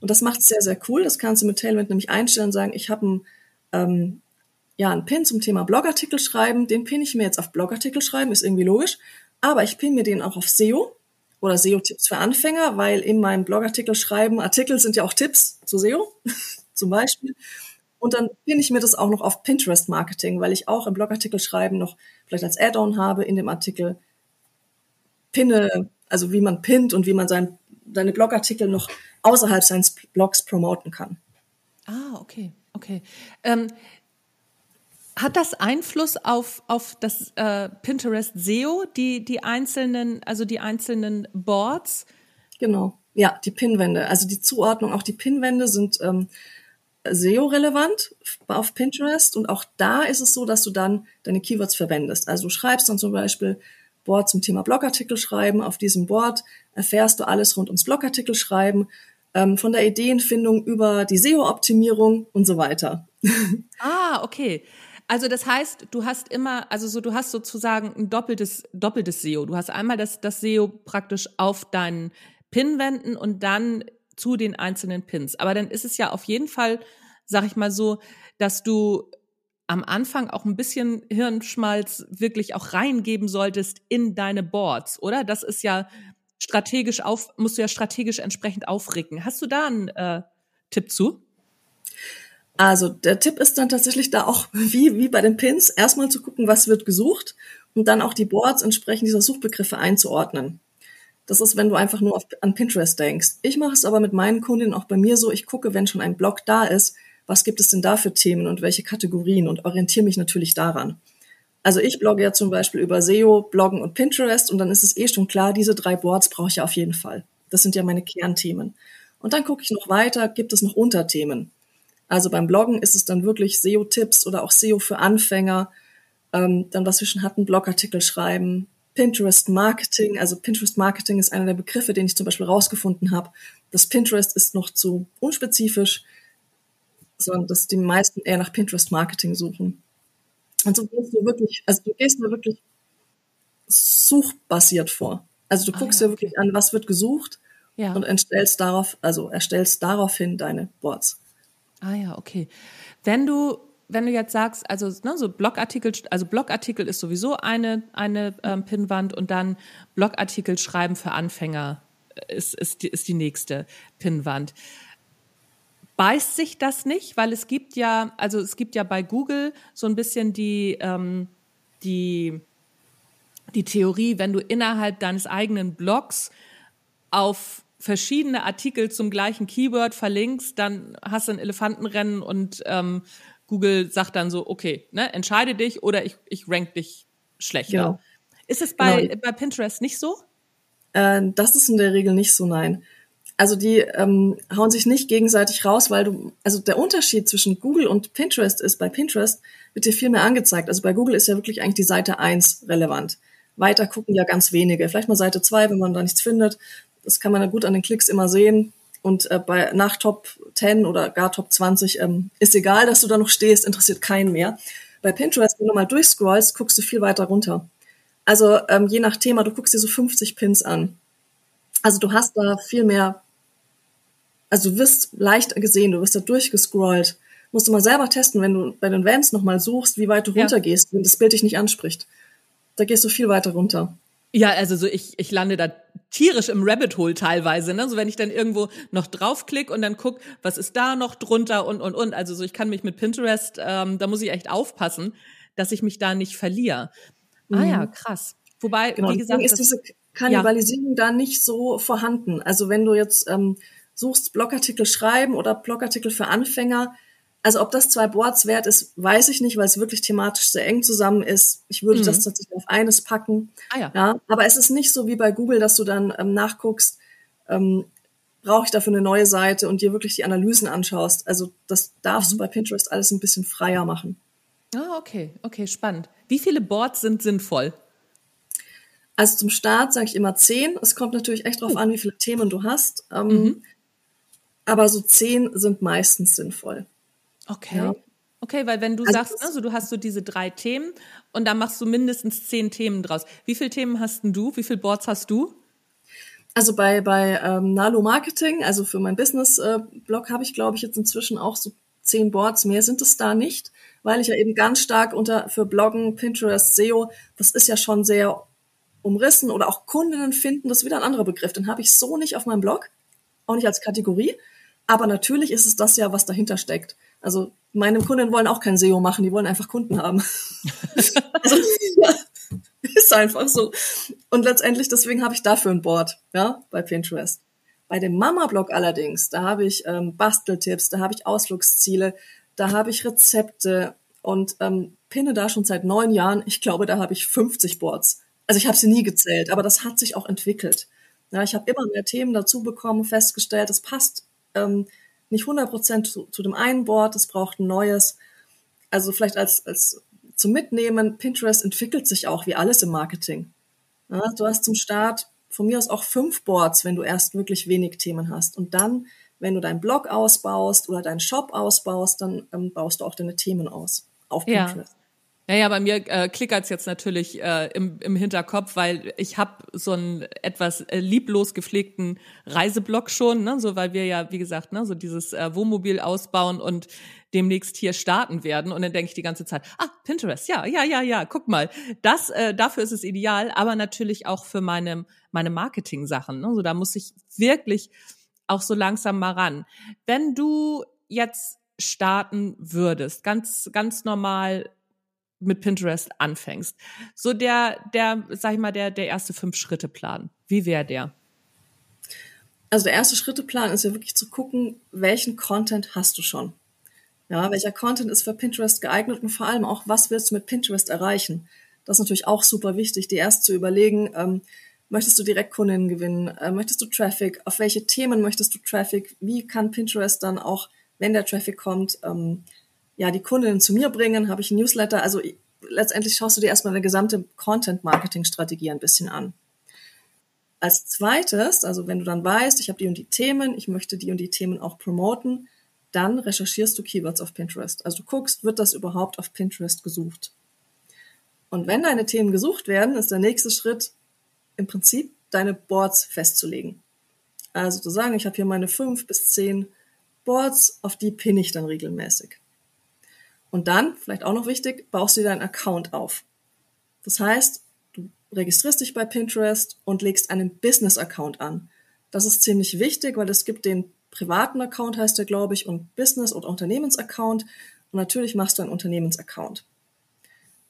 Und das macht es sehr, sehr cool. Das kannst du mit Tailwind nämlich einstellen und sagen, ich habe ein, ähm, ja, einen Pin zum Thema Blogartikel schreiben. Den pin ich mir jetzt auf Blogartikel schreiben, ist irgendwie logisch. Aber ich pin mir den auch auf SEO oder SEO-Tipps für Anfänger, weil in meinem Blogartikel schreiben, Artikel sind ja auch Tipps zu SEO zum Beispiel. Und dann pinne ich mir das auch noch auf Pinterest Marketing, weil ich auch im Blogartikel schreiben noch vielleicht als Add-on habe in dem Artikel pinne, also wie man pinnt und wie man sein, seine Blogartikel noch außerhalb seines Blogs promoten kann. Ah, okay, okay. Ähm, hat das Einfluss auf, auf das äh, Pinterest SEO, die, die einzelnen, also die einzelnen Boards? Genau, ja, die Pinwände. Also die Zuordnung, auch die Pinwände sind ähm, SEO-relevant auf Pinterest und auch da ist es so, dass du dann deine Keywords verwendest. Also du schreibst dann zum Beispiel Board zum Thema Blogartikel schreiben. Auf diesem Board erfährst du alles rund ums Blogartikel schreiben, ähm, von der Ideenfindung über die SEO-Optimierung und so weiter. Ah, okay. Also das heißt, du hast immer, also so, du hast sozusagen ein doppeltes, doppeltes SEO. Du hast einmal das, das SEO praktisch auf deinen Pinwänden und dann zu den einzelnen Pins. Aber dann ist es ja auf jeden Fall, sag ich mal so, dass du am Anfang auch ein bisschen Hirnschmalz wirklich auch reingeben solltest in deine Boards, oder? Das ist ja strategisch auf, musst du ja strategisch entsprechend aufricken. Hast du da einen äh, Tipp zu? Also der Tipp ist dann tatsächlich da auch wie, wie bei den Pins, erstmal zu gucken, was wird gesucht und dann auch die Boards entsprechend dieser Suchbegriffe einzuordnen. Das ist, wenn du einfach nur auf, an Pinterest denkst. Ich mache es aber mit meinen Kundinnen auch bei mir so, ich gucke, wenn schon ein Blog da ist, was gibt es denn da für Themen und welche Kategorien und orientiere mich natürlich daran. Also ich blogge ja zum Beispiel über SEO, Bloggen und Pinterest und dann ist es eh schon klar, diese drei Boards brauche ich ja auf jeden Fall. Das sind ja meine Kernthemen. Und dann gucke ich noch weiter, gibt es noch Unterthemen? Also beim Bloggen ist es dann wirklich SEO-Tipps oder auch SEO für Anfänger. Ähm, dann, was wir schon hatten, Blogartikel schreiben, Pinterest Marketing. Also Pinterest Marketing ist einer der Begriffe, den ich zum Beispiel rausgefunden habe. Das Pinterest ist noch zu unspezifisch, sondern dass die meisten eher nach Pinterest Marketing suchen. Und so gehst du wirklich, also du gehst da wirklich suchbasiert vor. Also du ah, guckst ja, dir wirklich an, was wird gesucht ja. und erstellst darauf, also erstellst daraufhin deine Boards. Ah ja, okay. Wenn du wenn du jetzt sagst, also ne, so Blogartikel, also Blogartikel ist sowieso eine eine ähm, Pinnwand und dann Blogartikel schreiben für Anfänger ist ist die, ist die nächste Pinnwand. Beißt sich das nicht, weil es gibt ja, also es gibt ja bei Google so ein bisschen die ähm, die die Theorie, wenn du innerhalb deines eigenen Blogs auf verschiedene Artikel zum gleichen Keyword verlinkst, dann hast du ein Elefantenrennen und ähm, Google sagt dann so, okay, ne, entscheide dich oder ich, ich rank dich schlechter. Ja. Ist es bei, genau. bei Pinterest nicht so? Äh, das ist in der Regel nicht so, nein. Also die ähm, hauen sich nicht gegenseitig raus, weil du, also der Unterschied zwischen Google und Pinterest ist, bei Pinterest wird dir viel mehr angezeigt. Also bei Google ist ja wirklich eigentlich die Seite eins relevant. Weiter gucken ja ganz wenige. Vielleicht mal Seite zwei, wenn man da nichts findet. Das kann man ja gut an den Klicks immer sehen. Und äh, bei nach Top 10 oder gar Top 20 ähm, ist egal, dass du da noch stehst, interessiert keinen mehr. Bei Pinterest, wenn du mal durchscrollst, guckst du viel weiter runter. Also ähm, je nach Thema, du guckst dir so 50 Pins an. Also du hast da viel mehr, also du wirst leicht gesehen, du wirst da durchgescrollt. Musst du mal selber testen, wenn du bei den Vans nochmal suchst, wie weit du ja. runtergehst, wenn das Bild dich nicht anspricht. Da gehst du viel weiter runter. Ja, also so ich, ich lande da tierisch im Rabbit Hole teilweise, ne? So wenn ich dann irgendwo noch draufklick und dann guck, was ist da noch drunter und und und. Also so ich kann mich mit Pinterest, ähm, da muss ich echt aufpassen, dass ich mich da nicht verliere. Mhm. Ah ja, krass. Wobei, genau, wie gesagt, ist diese Kannibalisierung ja. da nicht so vorhanden. Also wenn du jetzt ähm, suchst Blogartikel schreiben oder Blogartikel für Anfänger, also ob das zwei Boards wert ist, weiß ich nicht, weil es wirklich thematisch sehr eng zusammen ist. Ich würde mhm. das tatsächlich auf eines packen. Ah, ja. ja. Aber es ist nicht so wie bei Google, dass du dann ähm, nachguckst, ähm, brauche ich dafür eine neue Seite und dir wirklich die Analysen anschaust. Also das darfst mhm. du bei Pinterest alles ein bisschen freier machen. Ah, okay, okay, spannend. Wie viele Boards sind sinnvoll? Also zum Start sage ich immer zehn. Es kommt natürlich echt drauf uh. an, wie viele Themen du hast. Ähm, mhm. Aber so zehn sind meistens sinnvoll. Okay. Ja. Okay, weil wenn du also sagst, also du hast so diese drei Themen und dann machst du mindestens zehn Themen draus. Wie viele Themen hast denn du? Wie viele Boards hast du? Also bei, bei ähm, Nalo Marketing, also für mein Business-Blog, äh, habe ich, glaube ich, jetzt inzwischen auch so zehn Boards. Mehr sind es da nicht, weil ich ja eben ganz stark unter für Bloggen, Pinterest, SEO, das ist ja schon sehr umrissen oder auch Kundinnen finden, das ist wieder ein anderer Begriff. Den habe ich so nicht auf meinem Blog, auch nicht als Kategorie. Aber natürlich ist es das ja, was dahinter steckt. Also meine Kunden wollen auch kein SEO machen, die wollen einfach Kunden haben. also, ja, ist einfach so. Und letztendlich, deswegen habe ich dafür ein Board, ja, bei Pinterest. Bei dem Mama-Blog allerdings, da habe ich ähm, Basteltipps, da habe ich Ausflugsziele, da habe ich Rezepte und ähm, pinne da schon seit neun Jahren. Ich glaube, da habe ich 50 Boards. Also ich habe sie nie gezählt, aber das hat sich auch entwickelt. Ja, ich habe immer mehr Themen dazu bekommen, festgestellt, es passt ähm, nicht 100 zu, zu dem einen Board, es braucht ein neues. Also vielleicht als, als zum Mitnehmen, Pinterest entwickelt sich auch wie alles im Marketing. Ja, du hast zum Start von mir aus auch fünf Boards, wenn du erst wirklich wenig Themen hast. Und dann, wenn du deinen Blog ausbaust oder deinen Shop ausbaust, dann ähm, baust du auch deine Themen aus auf Pinterest. Ja. Naja, bei mir äh, klickert's jetzt natürlich äh, im, im Hinterkopf, weil ich habe so einen etwas äh, lieblos gepflegten Reiseblog schon, ne? so weil wir ja, wie gesagt, ne, so dieses äh, Wohnmobil ausbauen und demnächst hier starten werden. Und dann denke ich die ganze Zeit, ah, Pinterest, ja, ja, ja, ja, guck mal, das, äh, dafür ist es ideal, aber natürlich auch für meine, meine Marketing-Sachen. Ne? So, da muss ich wirklich auch so langsam mal ran. Wenn du jetzt starten würdest, ganz, ganz normal mit Pinterest anfängst. So der, der, sag ich mal, der, der erste Fünf-Schritte-Plan. Wie wäre der? Also der erste Schritteplan ist ja wirklich zu gucken, welchen Content hast du schon? Ja, welcher Content ist für Pinterest geeignet und vor allem auch, was willst du mit Pinterest erreichen? Das ist natürlich auch super wichtig, dir erst zu überlegen, ähm, möchtest du Direktkundinnen gewinnen? Äh, möchtest du Traffic? Auf welche Themen möchtest du Traffic? Wie kann Pinterest dann auch wenn der Traffic kommt, ähm, ja, die Kundinnen zu mir bringen, habe ich ein Newsletter. Also letztendlich schaust du dir erstmal eine gesamte Content-Marketing-Strategie ein bisschen an. Als zweites, also wenn du dann weißt, ich habe die und die Themen, ich möchte die und die Themen auch promoten, dann recherchierst du Keywords auf Pinterest. Also du guckst, wird das überhaupt auf Pinterest gesucht? Und wenn deine Themen gesucht werden, ist der nächste Schritt im Prinzip deine Boards festzulegen. Also zu sagen, ich habe hier meine fünf bis zehn Boards, auf die pinne ich dann regelmäßig. Und dann, vielleicht auch noch wichtig, baust du deinen Account auf. Das heißt, du registrierst dich bei Pinterest und legst einen Business-Account an. Das ist ziemlich wichtig, weil es gibt den privaten Account, heißt der, glaube ich, und Business- oder Unternehmensaccount. Und natürlich machst du einen Unternehmensaccount.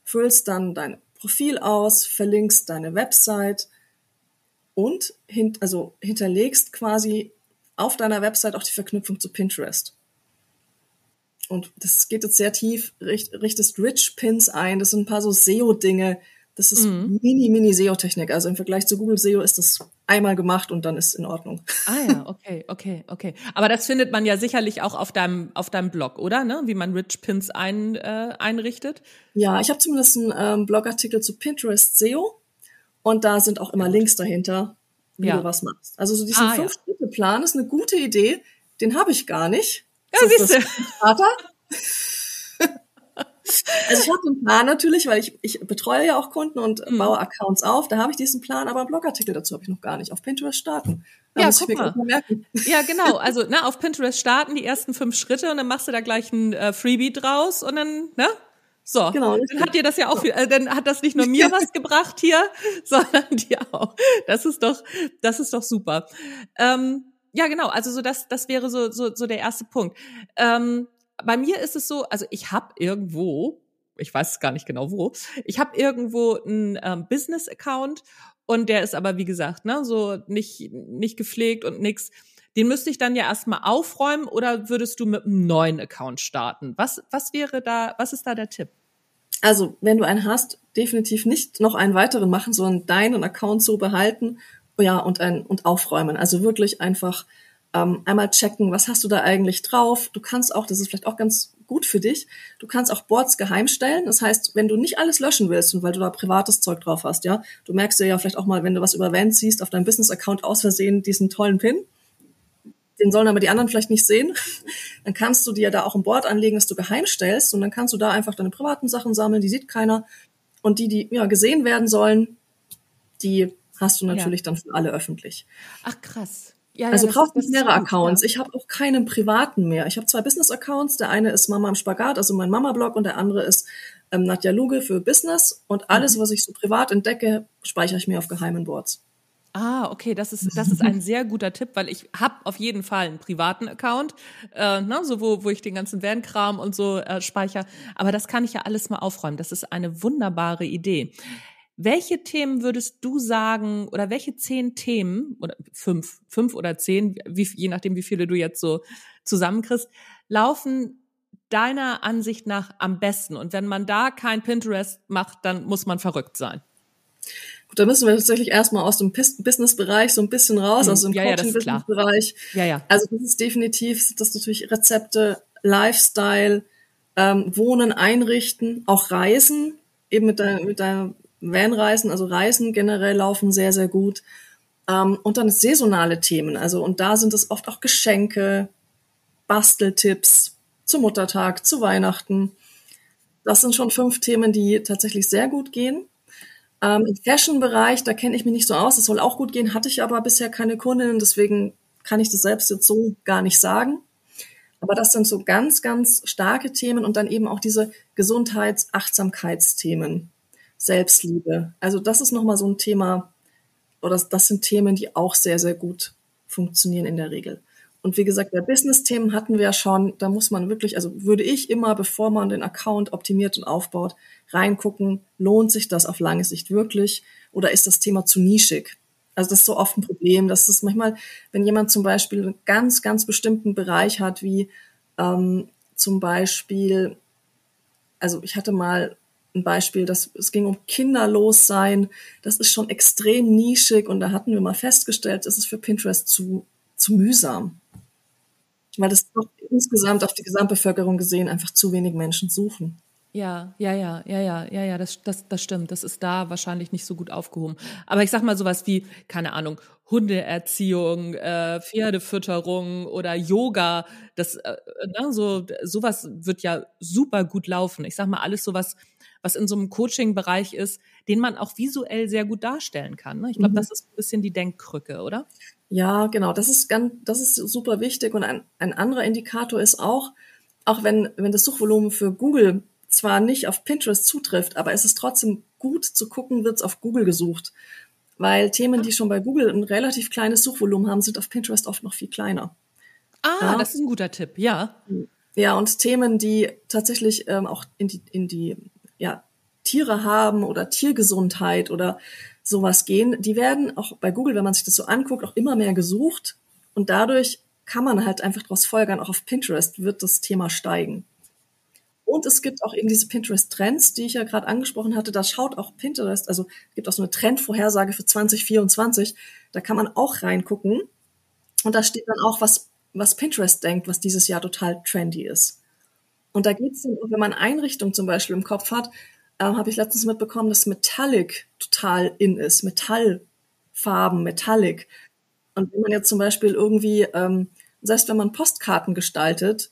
Füllst dann dein Profil aus, verlinkst deine Website und hint, also hinterlegst quasi auf deiner Website auch die Verknüpfung zu Pinterest. Und das geht jetzt sehr tief, richtest Rich Pins ein. Das sind ein paar so SEO-Dinge. Das ist mhm. mini, mini SEO-Technik. Also im Vergleich zu Google SEO ist das einmal gemacht und dann ist in Ordnung. Ah ja, okay, okay, okay. Aber das findet man ja sicherlich auch auf deinem, auf deinem Blog, oder? Ne? Wie man Rich Pins ein, äh, einrichtet. Ja, ich habe zumindest einen ähm, Blogartikel zu Pinterest SEO und da sind auch immer Links dahinter, wie ja. du was machst. Also so diesen ah, Fünf-Schritte-Plan ja. ist eine gute Idee. Den habe ich gar nicht. Ja, siehst du. Vater. Also ich habe den Plan natürlich, weil ich, ich betreue ja auch Kunden und mhm. baue Accounts auf. Da habe ich diesen Plan, aber einen Blogartikel dazu habe ich noch gar nicht. Auf Pinterest starten. Da ja, guck mal. mal ja, genau. Also ne, auf Pinterest starten die ersten fünf Schritte und dann machst du da gleich ein äh, Freebie draus und dann, ne? So, genau, dann hat dir das ja auch viel, äh, dann hat das nicht nur mir was gebracht hier, sondern dir auch. Das ist doch, das ist doch super. Ähm, ja, genau. Also so das, das wäre so so so der erste Punkt. Ähm, bei mir ist es so, also ich habe irgendwo, ich weiß gar nicht genau wo, ich habe irgendwo einen ähm, Business-Account und der ist aber, wie gesagt, ne, so nicht, nicht gepflegt und nix. Den müsste ich dann ja erstmal aufräumen oder würdest du mit einem neuen Account starten? Was, was wäre da, was ist da der Tipp? Also, wenn du einen hast, definitiv nicht noch einen weiteren machen, sondern deinen Account so behalten, ja, und ein, und aufräumen. Also wirklich einfach ähm, einmal checken, was hast du da eigentlich drauf. Du kannst auch, das ist vielleicht auch ganz gut für dich, du kannst auch Boards geheim stellen. Das heißt, wenn du nicht alles löschen willst und weil du da privates Zeug drauf hast, ja, du merkst dir ja vielleicht auch mal, wenn du was über Vans siehst, auf deinem Business-Account aus Versehen diesen tollen Pin. Den sollen aber die anderen vielleicht nicht sehen. Dann kannst du dir da auch ein Board anlegen, das du geheim stellst und dann kannst du da einfach deine privaten Sachen sammeln, die sieht keiner. Und die, die ja gesehen werden sollen, die hast du natürlich ja. dann für alle öffentlich. Ach krass. Ja, also ja, brauchst nicht mehrere Accounts. Ich habe auch keinen privaten mehr. Ich habe zwei Business-Accounts. Der eine ist Mama im Spagat, also mein Mama-Blog, und der andere ist ähm, Nadja Luge für Business. Und alles, mhm. was ich so privat entdecke, speichere ich mir auf geheimen Boards. Ah, okay, das ist das ist ein sehr guter Tipp, weil ich habe auf jeden Fall einen privaten Account, äh, ne, so wo, wo ich den ganzen Van-Kram und so äh, speichere. Aber das kann ich ja alles mal aufräumen. Das ist eine wunderbare Idee. Welche Themen würdest du sagen oder welche zehn Themen oder fünf, fünf oder zehn, wie, je nachdem, wie viele du jetzt so zusammenkriegst, laufen deiner Ansicht nach am besten? Und wenn man da kein Pinterest macht, dann muss man verrückt sein. Gut, da müssen wir tatsächlich erstmal aus dem Business-Bereich so ein bisschen raus, mhm. also im ja, Coaching-Business-Bereich. Ja, ja. Also das ist definitiv, das ist natürlich Rezepte, Lifestyle, ähm, Wohnen, Einrichten, auch Reisen, eben mit deiner, mit deiner Vanreisen, also Reisen generell laufen sehr, sehr gut. Ähm, und dann saisonale Themen. Also, und da sind es oft auch Geschenke, Basteltipps zu Muttertag, zu Weihnachten. Das sind schon fünf Themen, die tatsächlich sehr gut gehen. Ähm, Im Fashion-Bereich, da kenne ich mich nicht so aus. Das soll auch gut gehen, hatte ich aber bisher keine Kundinnen, deswegen kann ich das selbst jetzt so gar nicht sagen. Aber das sind so ganz, ganz starke Themen und dann eben auch diese Gesundheits-, Achtsamkeitsthemen. Selbstliebe. Also das ist nochmal so ein Thema, oder das sind Themen, die auch sehr, sehr gut funktionieren in der Regel. Und wie gesagt, bei Business-Themen hatten wir ja schon, da muss man wirklich, also würde ich immer, bevor man den Account optimiert und aufbaut, reingucken, lohnt sich das auf lange Sicht wirklich oder ist das Thema zu nischig? Also das ist so oft ein Problem, dass es manchmal, wenn jemand zum Beispiel einen ganz, ganz bestimmten Bereich hat, wie ähm, zum Beispiel, also ich hatte mal ein Beispiel, dass es ging um Kinderlossein. Das ist schon extrem nischig und da hatten wir mal festgestellt, es ist für Pinterest zu, zu mühsam. Weil das doch insgesamt auf die Gesamtbevölkerung gesehen einfach zu wenig Menschen suchen. Ja, ja, ja, ja, ja, ja, ja, das, das, das stimmt. Das ist da wahrscheinlich nicht so gut aufgehoben. Aber ich sag mal sowas wie, keine Ahnung, Hundeerziehung, äh, Pferdefütterung oder Yoga, das, äh, ne, so, sowas wird ja super gut laufen. Ich sag mal, alles sowas, was in so einem Coaching-Bereich ist, den man auch visuell sehr gut darstellen kann. Ne? Ich glaube, mhm. das ist ein bisschen die Denkkrücke, oder? Ja, genau. Das ist ganz, das ist super wichtig. Und ein, ein anderer Indikator ist auch, auch wenn, wenn das Suchvolumen für Google zwar nicht auf Pinterest zutrifft, aber es ist trotzdem gut zu gucken, wird es auf Google gesucht. Weil Themen, die schon bei Google ein relativ kleines Suchvolumen haben, sind auf Pinterest oft noch viel kleiner. Ah, ja. das ist ein guter Tipp, ja. Ja, und Themen, die tatsächlich ähm, auch in die, in die Tiere haben oder Tiergesundheit oder sowas gehen, die werden auch bei Google, wenn man sich das so anguckt, auch immer mehr gesucht. Und dadurch kann man halt einfach daraus folgern, auch auf Pinterest wird das Thema steigen. Und es gibt auch eben diese Pinterest-Trends, die ich ja gerade angesprochen hatte. Da schaut auch Pinterest, also es gibt auch so eine Trendvorhersage für 2024. Da kann man auch reingucken. Und da steht dann auch, was, was Pinterest denkt, was dieses Jahr total trendy ist. Und da geht es dann, wenn man Einrichtung zum Beispiel im Kopf hat, äh, habe ich letztens mitbekommen, dass Metallic total in ist. Metallfarben, Metallic. Und wenn man jetzt zum Beispiel irgendwie, ähm, selbst wenn man Postkarten gestaltet,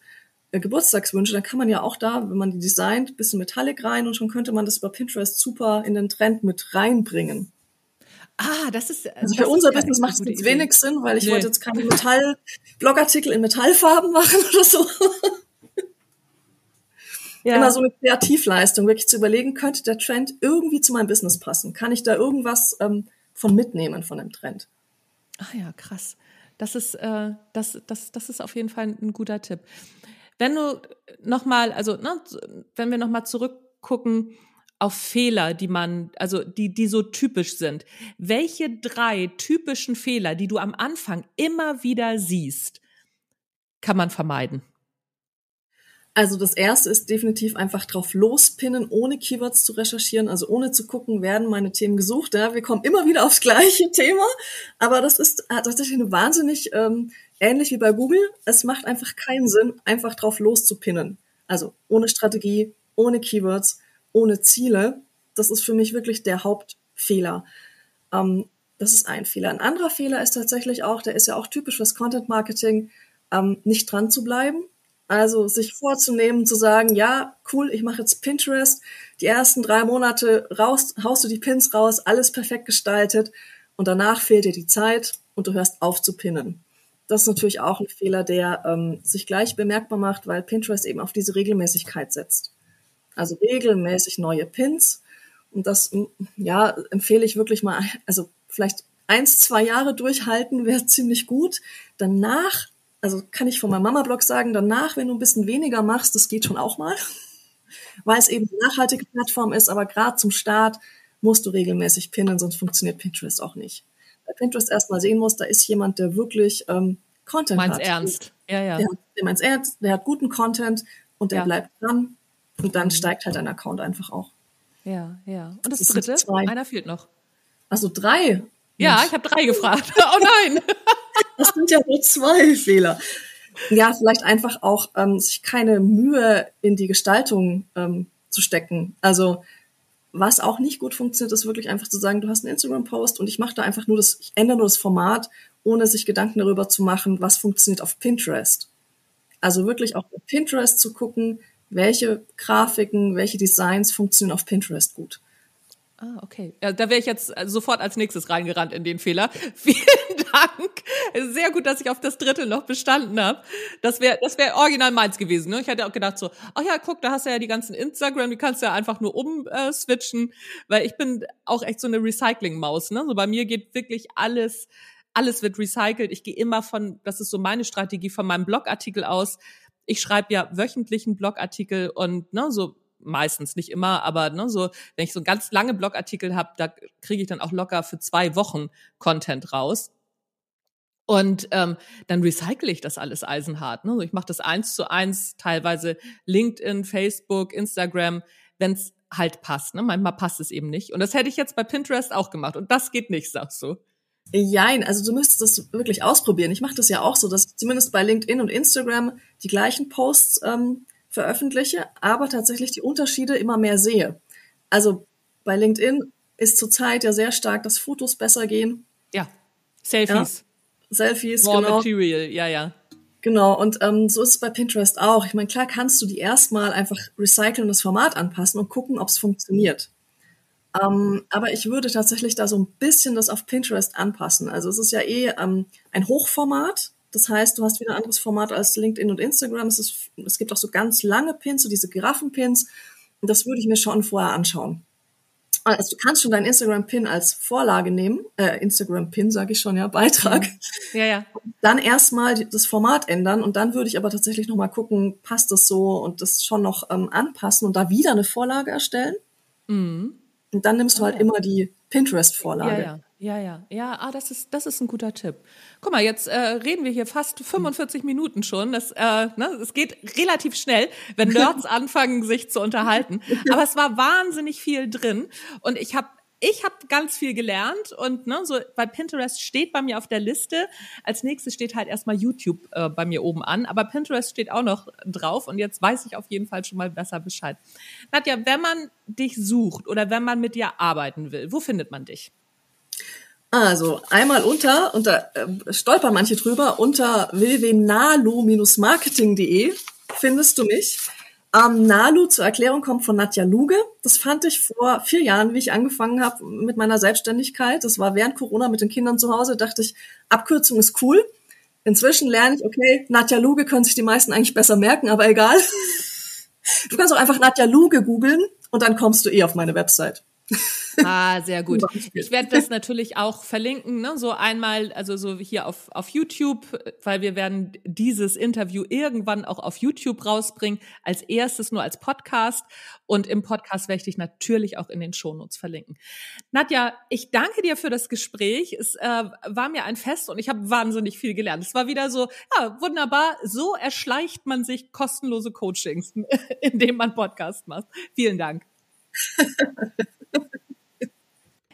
äh, Geburtstagswünsche, dann kann man ja auch da, wenn man die designt, bisschen Metallic rein und schon könnte man das über Pinterest super in den Trend mit reinbringen. Ah, das ist. Also für unser Business macht es jetzt wenig Sinn, weil ich nee. wollte jetzt keine Metall-Blogartikel in Metallfarben machen oder so. Ja. Immer so eine Kreativleistung, wirklich zu überlegen, könnte der Trend irgendwie zu meinem Business passen? Kann ich da irgendwas ähm, von mitnehmen von dem Trend? Ah ja, krass. Das ist, äh, das, das, das ist auf jeden Fall ein guter Tipp. Wenn du nochmal, also ne, wenn wir nochmal zurückgucken auf Fehler, die man, also die, die so typisch sind, welche drei typischen Fehler, die du am Anfang immer wieder siehst, kann man vermeiden? Also das erste ist definitiv einfach drauf lospinnen, ohne Keywords zu recherchieren, also ohne zu gucken, werden meine Themen gesucht. Ja, wir kommen immer wieder aufs gleiche Thema, aber das ist tatsächlich eine wahnsinnig ähm, ähnlich wie bei Google. Es macht einfach keinen Sinn, einfach drauf loszupinnen. Also ohne Strategie, ohne Keywords, ohne Ziele. Das ist für mich wirklich der Hauptfehler. Ähm, das ist ein Fehler. Ein anderer Fehler ist tatsächlich auch, der ist ja auch typisch fürs Content Marketing, ähm, nicht dran zu bleiben. Also sich vorzunehmen, zu sagen, ja, cool, ich mache jetzt Pinterest, die ersten drei Monate raus, haust du die Pins raus, alles perfekt gestaltet und danach fehlt dir die Zeit und du hörst auf zu pinnen. Das ist natürlich auch ein Fehler, der ähm, sich gleich bemerkbar macht, weil Pinterest eben auf diese Regelmäßigkeit setzt. Also regelmäßig neue Pins. Und das, ja, empfehle ich wirklich mal, also vielleicht eins, zwei Jahre durchhalten wäre ziemlich gut. Danach, also kann ich von meinem Mama-Blog sagen, danach, wenn du ein bisschen weniger machst, das geht schon auch mal, weil es eben eine nachhaltige Plattform ist, aber gerade zum Start musst du regelmäßig pinnen, sonst funktioniert Pinterest auch nicht bei Pinterest erstmal sehen muss, da ist jemand, der wirklich ähm, Content Meins hat. ernst. Ja, ja. Der, der meint's ernst, der hat guten Content und der ja. bleibt dran und dann mhm. steigt halt dein Account einfach auch. Ja, ja. Und das, das dritte? Einer fehlt noch. Also drei. Ja, ich habe drei gefragt. Oh nein. das sind ja nur zwei Fehler. Ja, vielleicht einfach auch ähm, sich keine Mühe in die Gestaltung ähm, zu stecken. Also was auch nicht gut funktioniert, ist wirklich einfach zu sagen, du hast einen Instagram-Post und ich mache da einfach nur das, ich ändere nur das Format, ohne sich Gedanken darüber zu machen, was funktioniert auf Pinterest. Also wirklich auch auf Pinterest zu gucken, welche Grafiken, welche Designs funktionieren auf Pinterest gut. Ah, okay. Ja, da wäre ich jetzt sofort als nächstes reingerannt in den Fehler. Vielen Dank. Sehr gut, dass ich auf das dritte noch bestanden habe. Das wäre das wäre original meins gewesen. Ne? Ich hätte auch gedacht so, ach ja, guck, da hast du ja die ganzen Instagram, die kannst du ja einfach nur umswitchen, weil ich bin auch echt so eine Recycling-Maus. Ne? So bei mir geht wirklich alles, alles wird recycelt. Ich gehe immer von, das ist so meine Strategie, von meinem Blogartikel aus. Ich schreibe ja wöchentlichen Blogartikel und ne, so meistens nicht immer, aber ne, so, wenn ich so ganz lange Blogartikel habe, da kriege ich dann auch locker für zwei Wochen Content raus. Und ähm, dann recycle ich das alles eisenhart. Ne? Ich mache das eins zu eins, teilweise LinkedIn, Facebook, Instagram, wenn es halt passt. Ne? Manchmal passt es eben nicht. Und das hätte ich jetzt bei Pinterest auch gemacht. Und das geht nicht, sagst du. Jein, also du müsstest das wirklich ausprobieren. Ich mache das ja auch so, dass ich zumindest bei LinkedIn und Instagram die gleichen Posts ähm, veröffentliche, aber tatsächlich die Unterschiede immer mehr sehe. Also bei LinkedIn ist zurzeit ja sehr stark, dass Fotos besser gehen. Ja, Selfies. Ja. Selfies, Raw genau. Material, ja, ja. Genau, und ähm, so ist es bei Pinterest auch. Ich meine, klar kannst du die erstmal einfach recyceln und das Format anpassen und gucken, ob es funktioniert. Ähm, aber ich würde tatsächlich da so ein bisschen das auf Pinterest anpassen. Also es ist ja eh ähm, ein Hochformat. Das heißt, du hast wieder ein anderes Format als LinkedIn und Instagram. Es, ist, es gibt auch so ganz lange Pins, so diese Giraffenpins. Und das würde ich mir schon vorher anschauen. Also du kannst schon deinen Instagram-Pin als Vorlage nehmen, äh, Instagram-Pin sage ich schon, ja, Beitrag. Ja, ja. Dann erstmal das Format ändern und dann würde ich aber tatsächlich nochmal gucken, passt das so und das schon noch ähm, anpassen und da wieder eine Vorlage erstellen. Mhm. Und dann nimmst du halt ah, ja. immer die Pinterest-Vorlage. Ja, ja. Ja, ja, ja, ah, das ist, das ist ein guter Tipp. Guck mal, jetzt äh, reden wir hier fast 45 Minuten schon. Das, äh, ne, es geht relativ schnell, wenn Nerds anfangen, sich zu unterhalten. Aber es war wahnsinnig viel drin und ich habe ich habe ganz viel gelernt und ne, so bei Pinterest steht bei mir auf der Liste. Als nächstes steht halt erstmal YouTube äh, bei mir oben an, aber Pinterest steht auch noch drauf und jetzt weiß ich auf jeden Fall schon mal besser Bescheid. Nadja, wenn man dich sucht oder wenn man mit dir arbeiten will, wo findet man dich? Also einmal unter, und da äh, stolpern manche drüber, unter www.nalu-marketing.de findest du mich. Ähm, Nalu zur Erklärung kommt von Nadja Luge. Das fand ich vor vier Jahren, wie ich angefangen habe mit meiner Selbstständigkeit. Das war während Corona mit den Kindern zu Hause. Dachte ich, Abkürzung ist cool. Inzwischen lerne ich, okay, Nadja Luge können sich die meisten eigentlich besser merken, aber egal. Du kannst auch einfach Nadja Luge googeln und dann kommst du eh auf meine Website. Ah, sehr gut. Ich werde das natürlich auch verlinken, ne? so einmal, also so hier auf, auf YouTube, weil wir werden dieses Interview irgendwann auch auf YouTube rausbringen, als erstes nur als Podcast und im Podcast werde ich dich natürlich auch in den Shownotes verlinken. Nadja, ich danke dir für das Gespräch. Es äh, war mir ein Fest und ich habe wahnsinnig viel gelernt. Es war wieder so, ja, wunderbar, so erschleicht man sich kostenlose Coachings, indem man Podcast macht. Vielen Dank.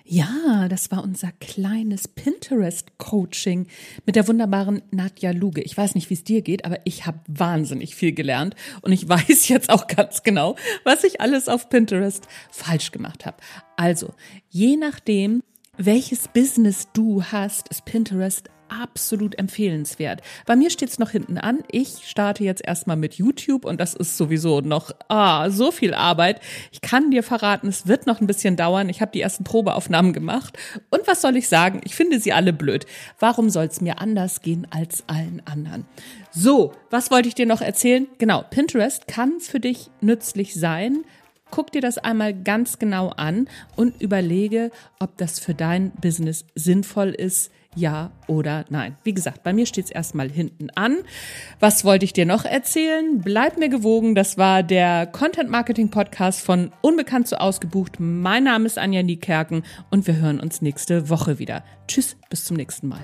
Ja, das war unser kleines Pinterest-Coaching mit der wunderbaren Nadja Luge. Ich weiß nicht, wie es dir geht, aber ich habe wahnsinnig viel gelernt und ich weiß jetzt auch ganz genau, was ich alles auf Pinterest falsch gemacht habe. Also, je nachdem, welches Business du hast, ist Pinterest absolut empfehlenswert. Bei mir steht's noch hinten an. Ich starte jetzt erstmal mit YouTube und das ist sowieso noch ah, so viel Arbeit. Ich kann dir verraten, es wird noch ein bisschen dauern. Ich habe die ersten Probeaufnahmen gemacht und was soll ich sagen? Ich finde sie alle blöd. Warum soll's mir anders gehen als allen anderen? So, was wollte ich dir noch erzählen? Genau, Pinterest kann für dich nützlich sein. Guck dir das einmal ganz genau an und überlege, ob das für dein Business sinnvoll ist ja oder nein. Wie gesagt, bei mir steht es erstmal hinten an. Was wollte ich dir noch erzählen? Bleib mir gewogen. Das war der Content Marketing Podcast von Unbekannt zu Ausgebucht. Mein Name ist Anja Niekerken und wir hören uns nächste Woche wieder. Tschüss, bis zum nächsten Mal.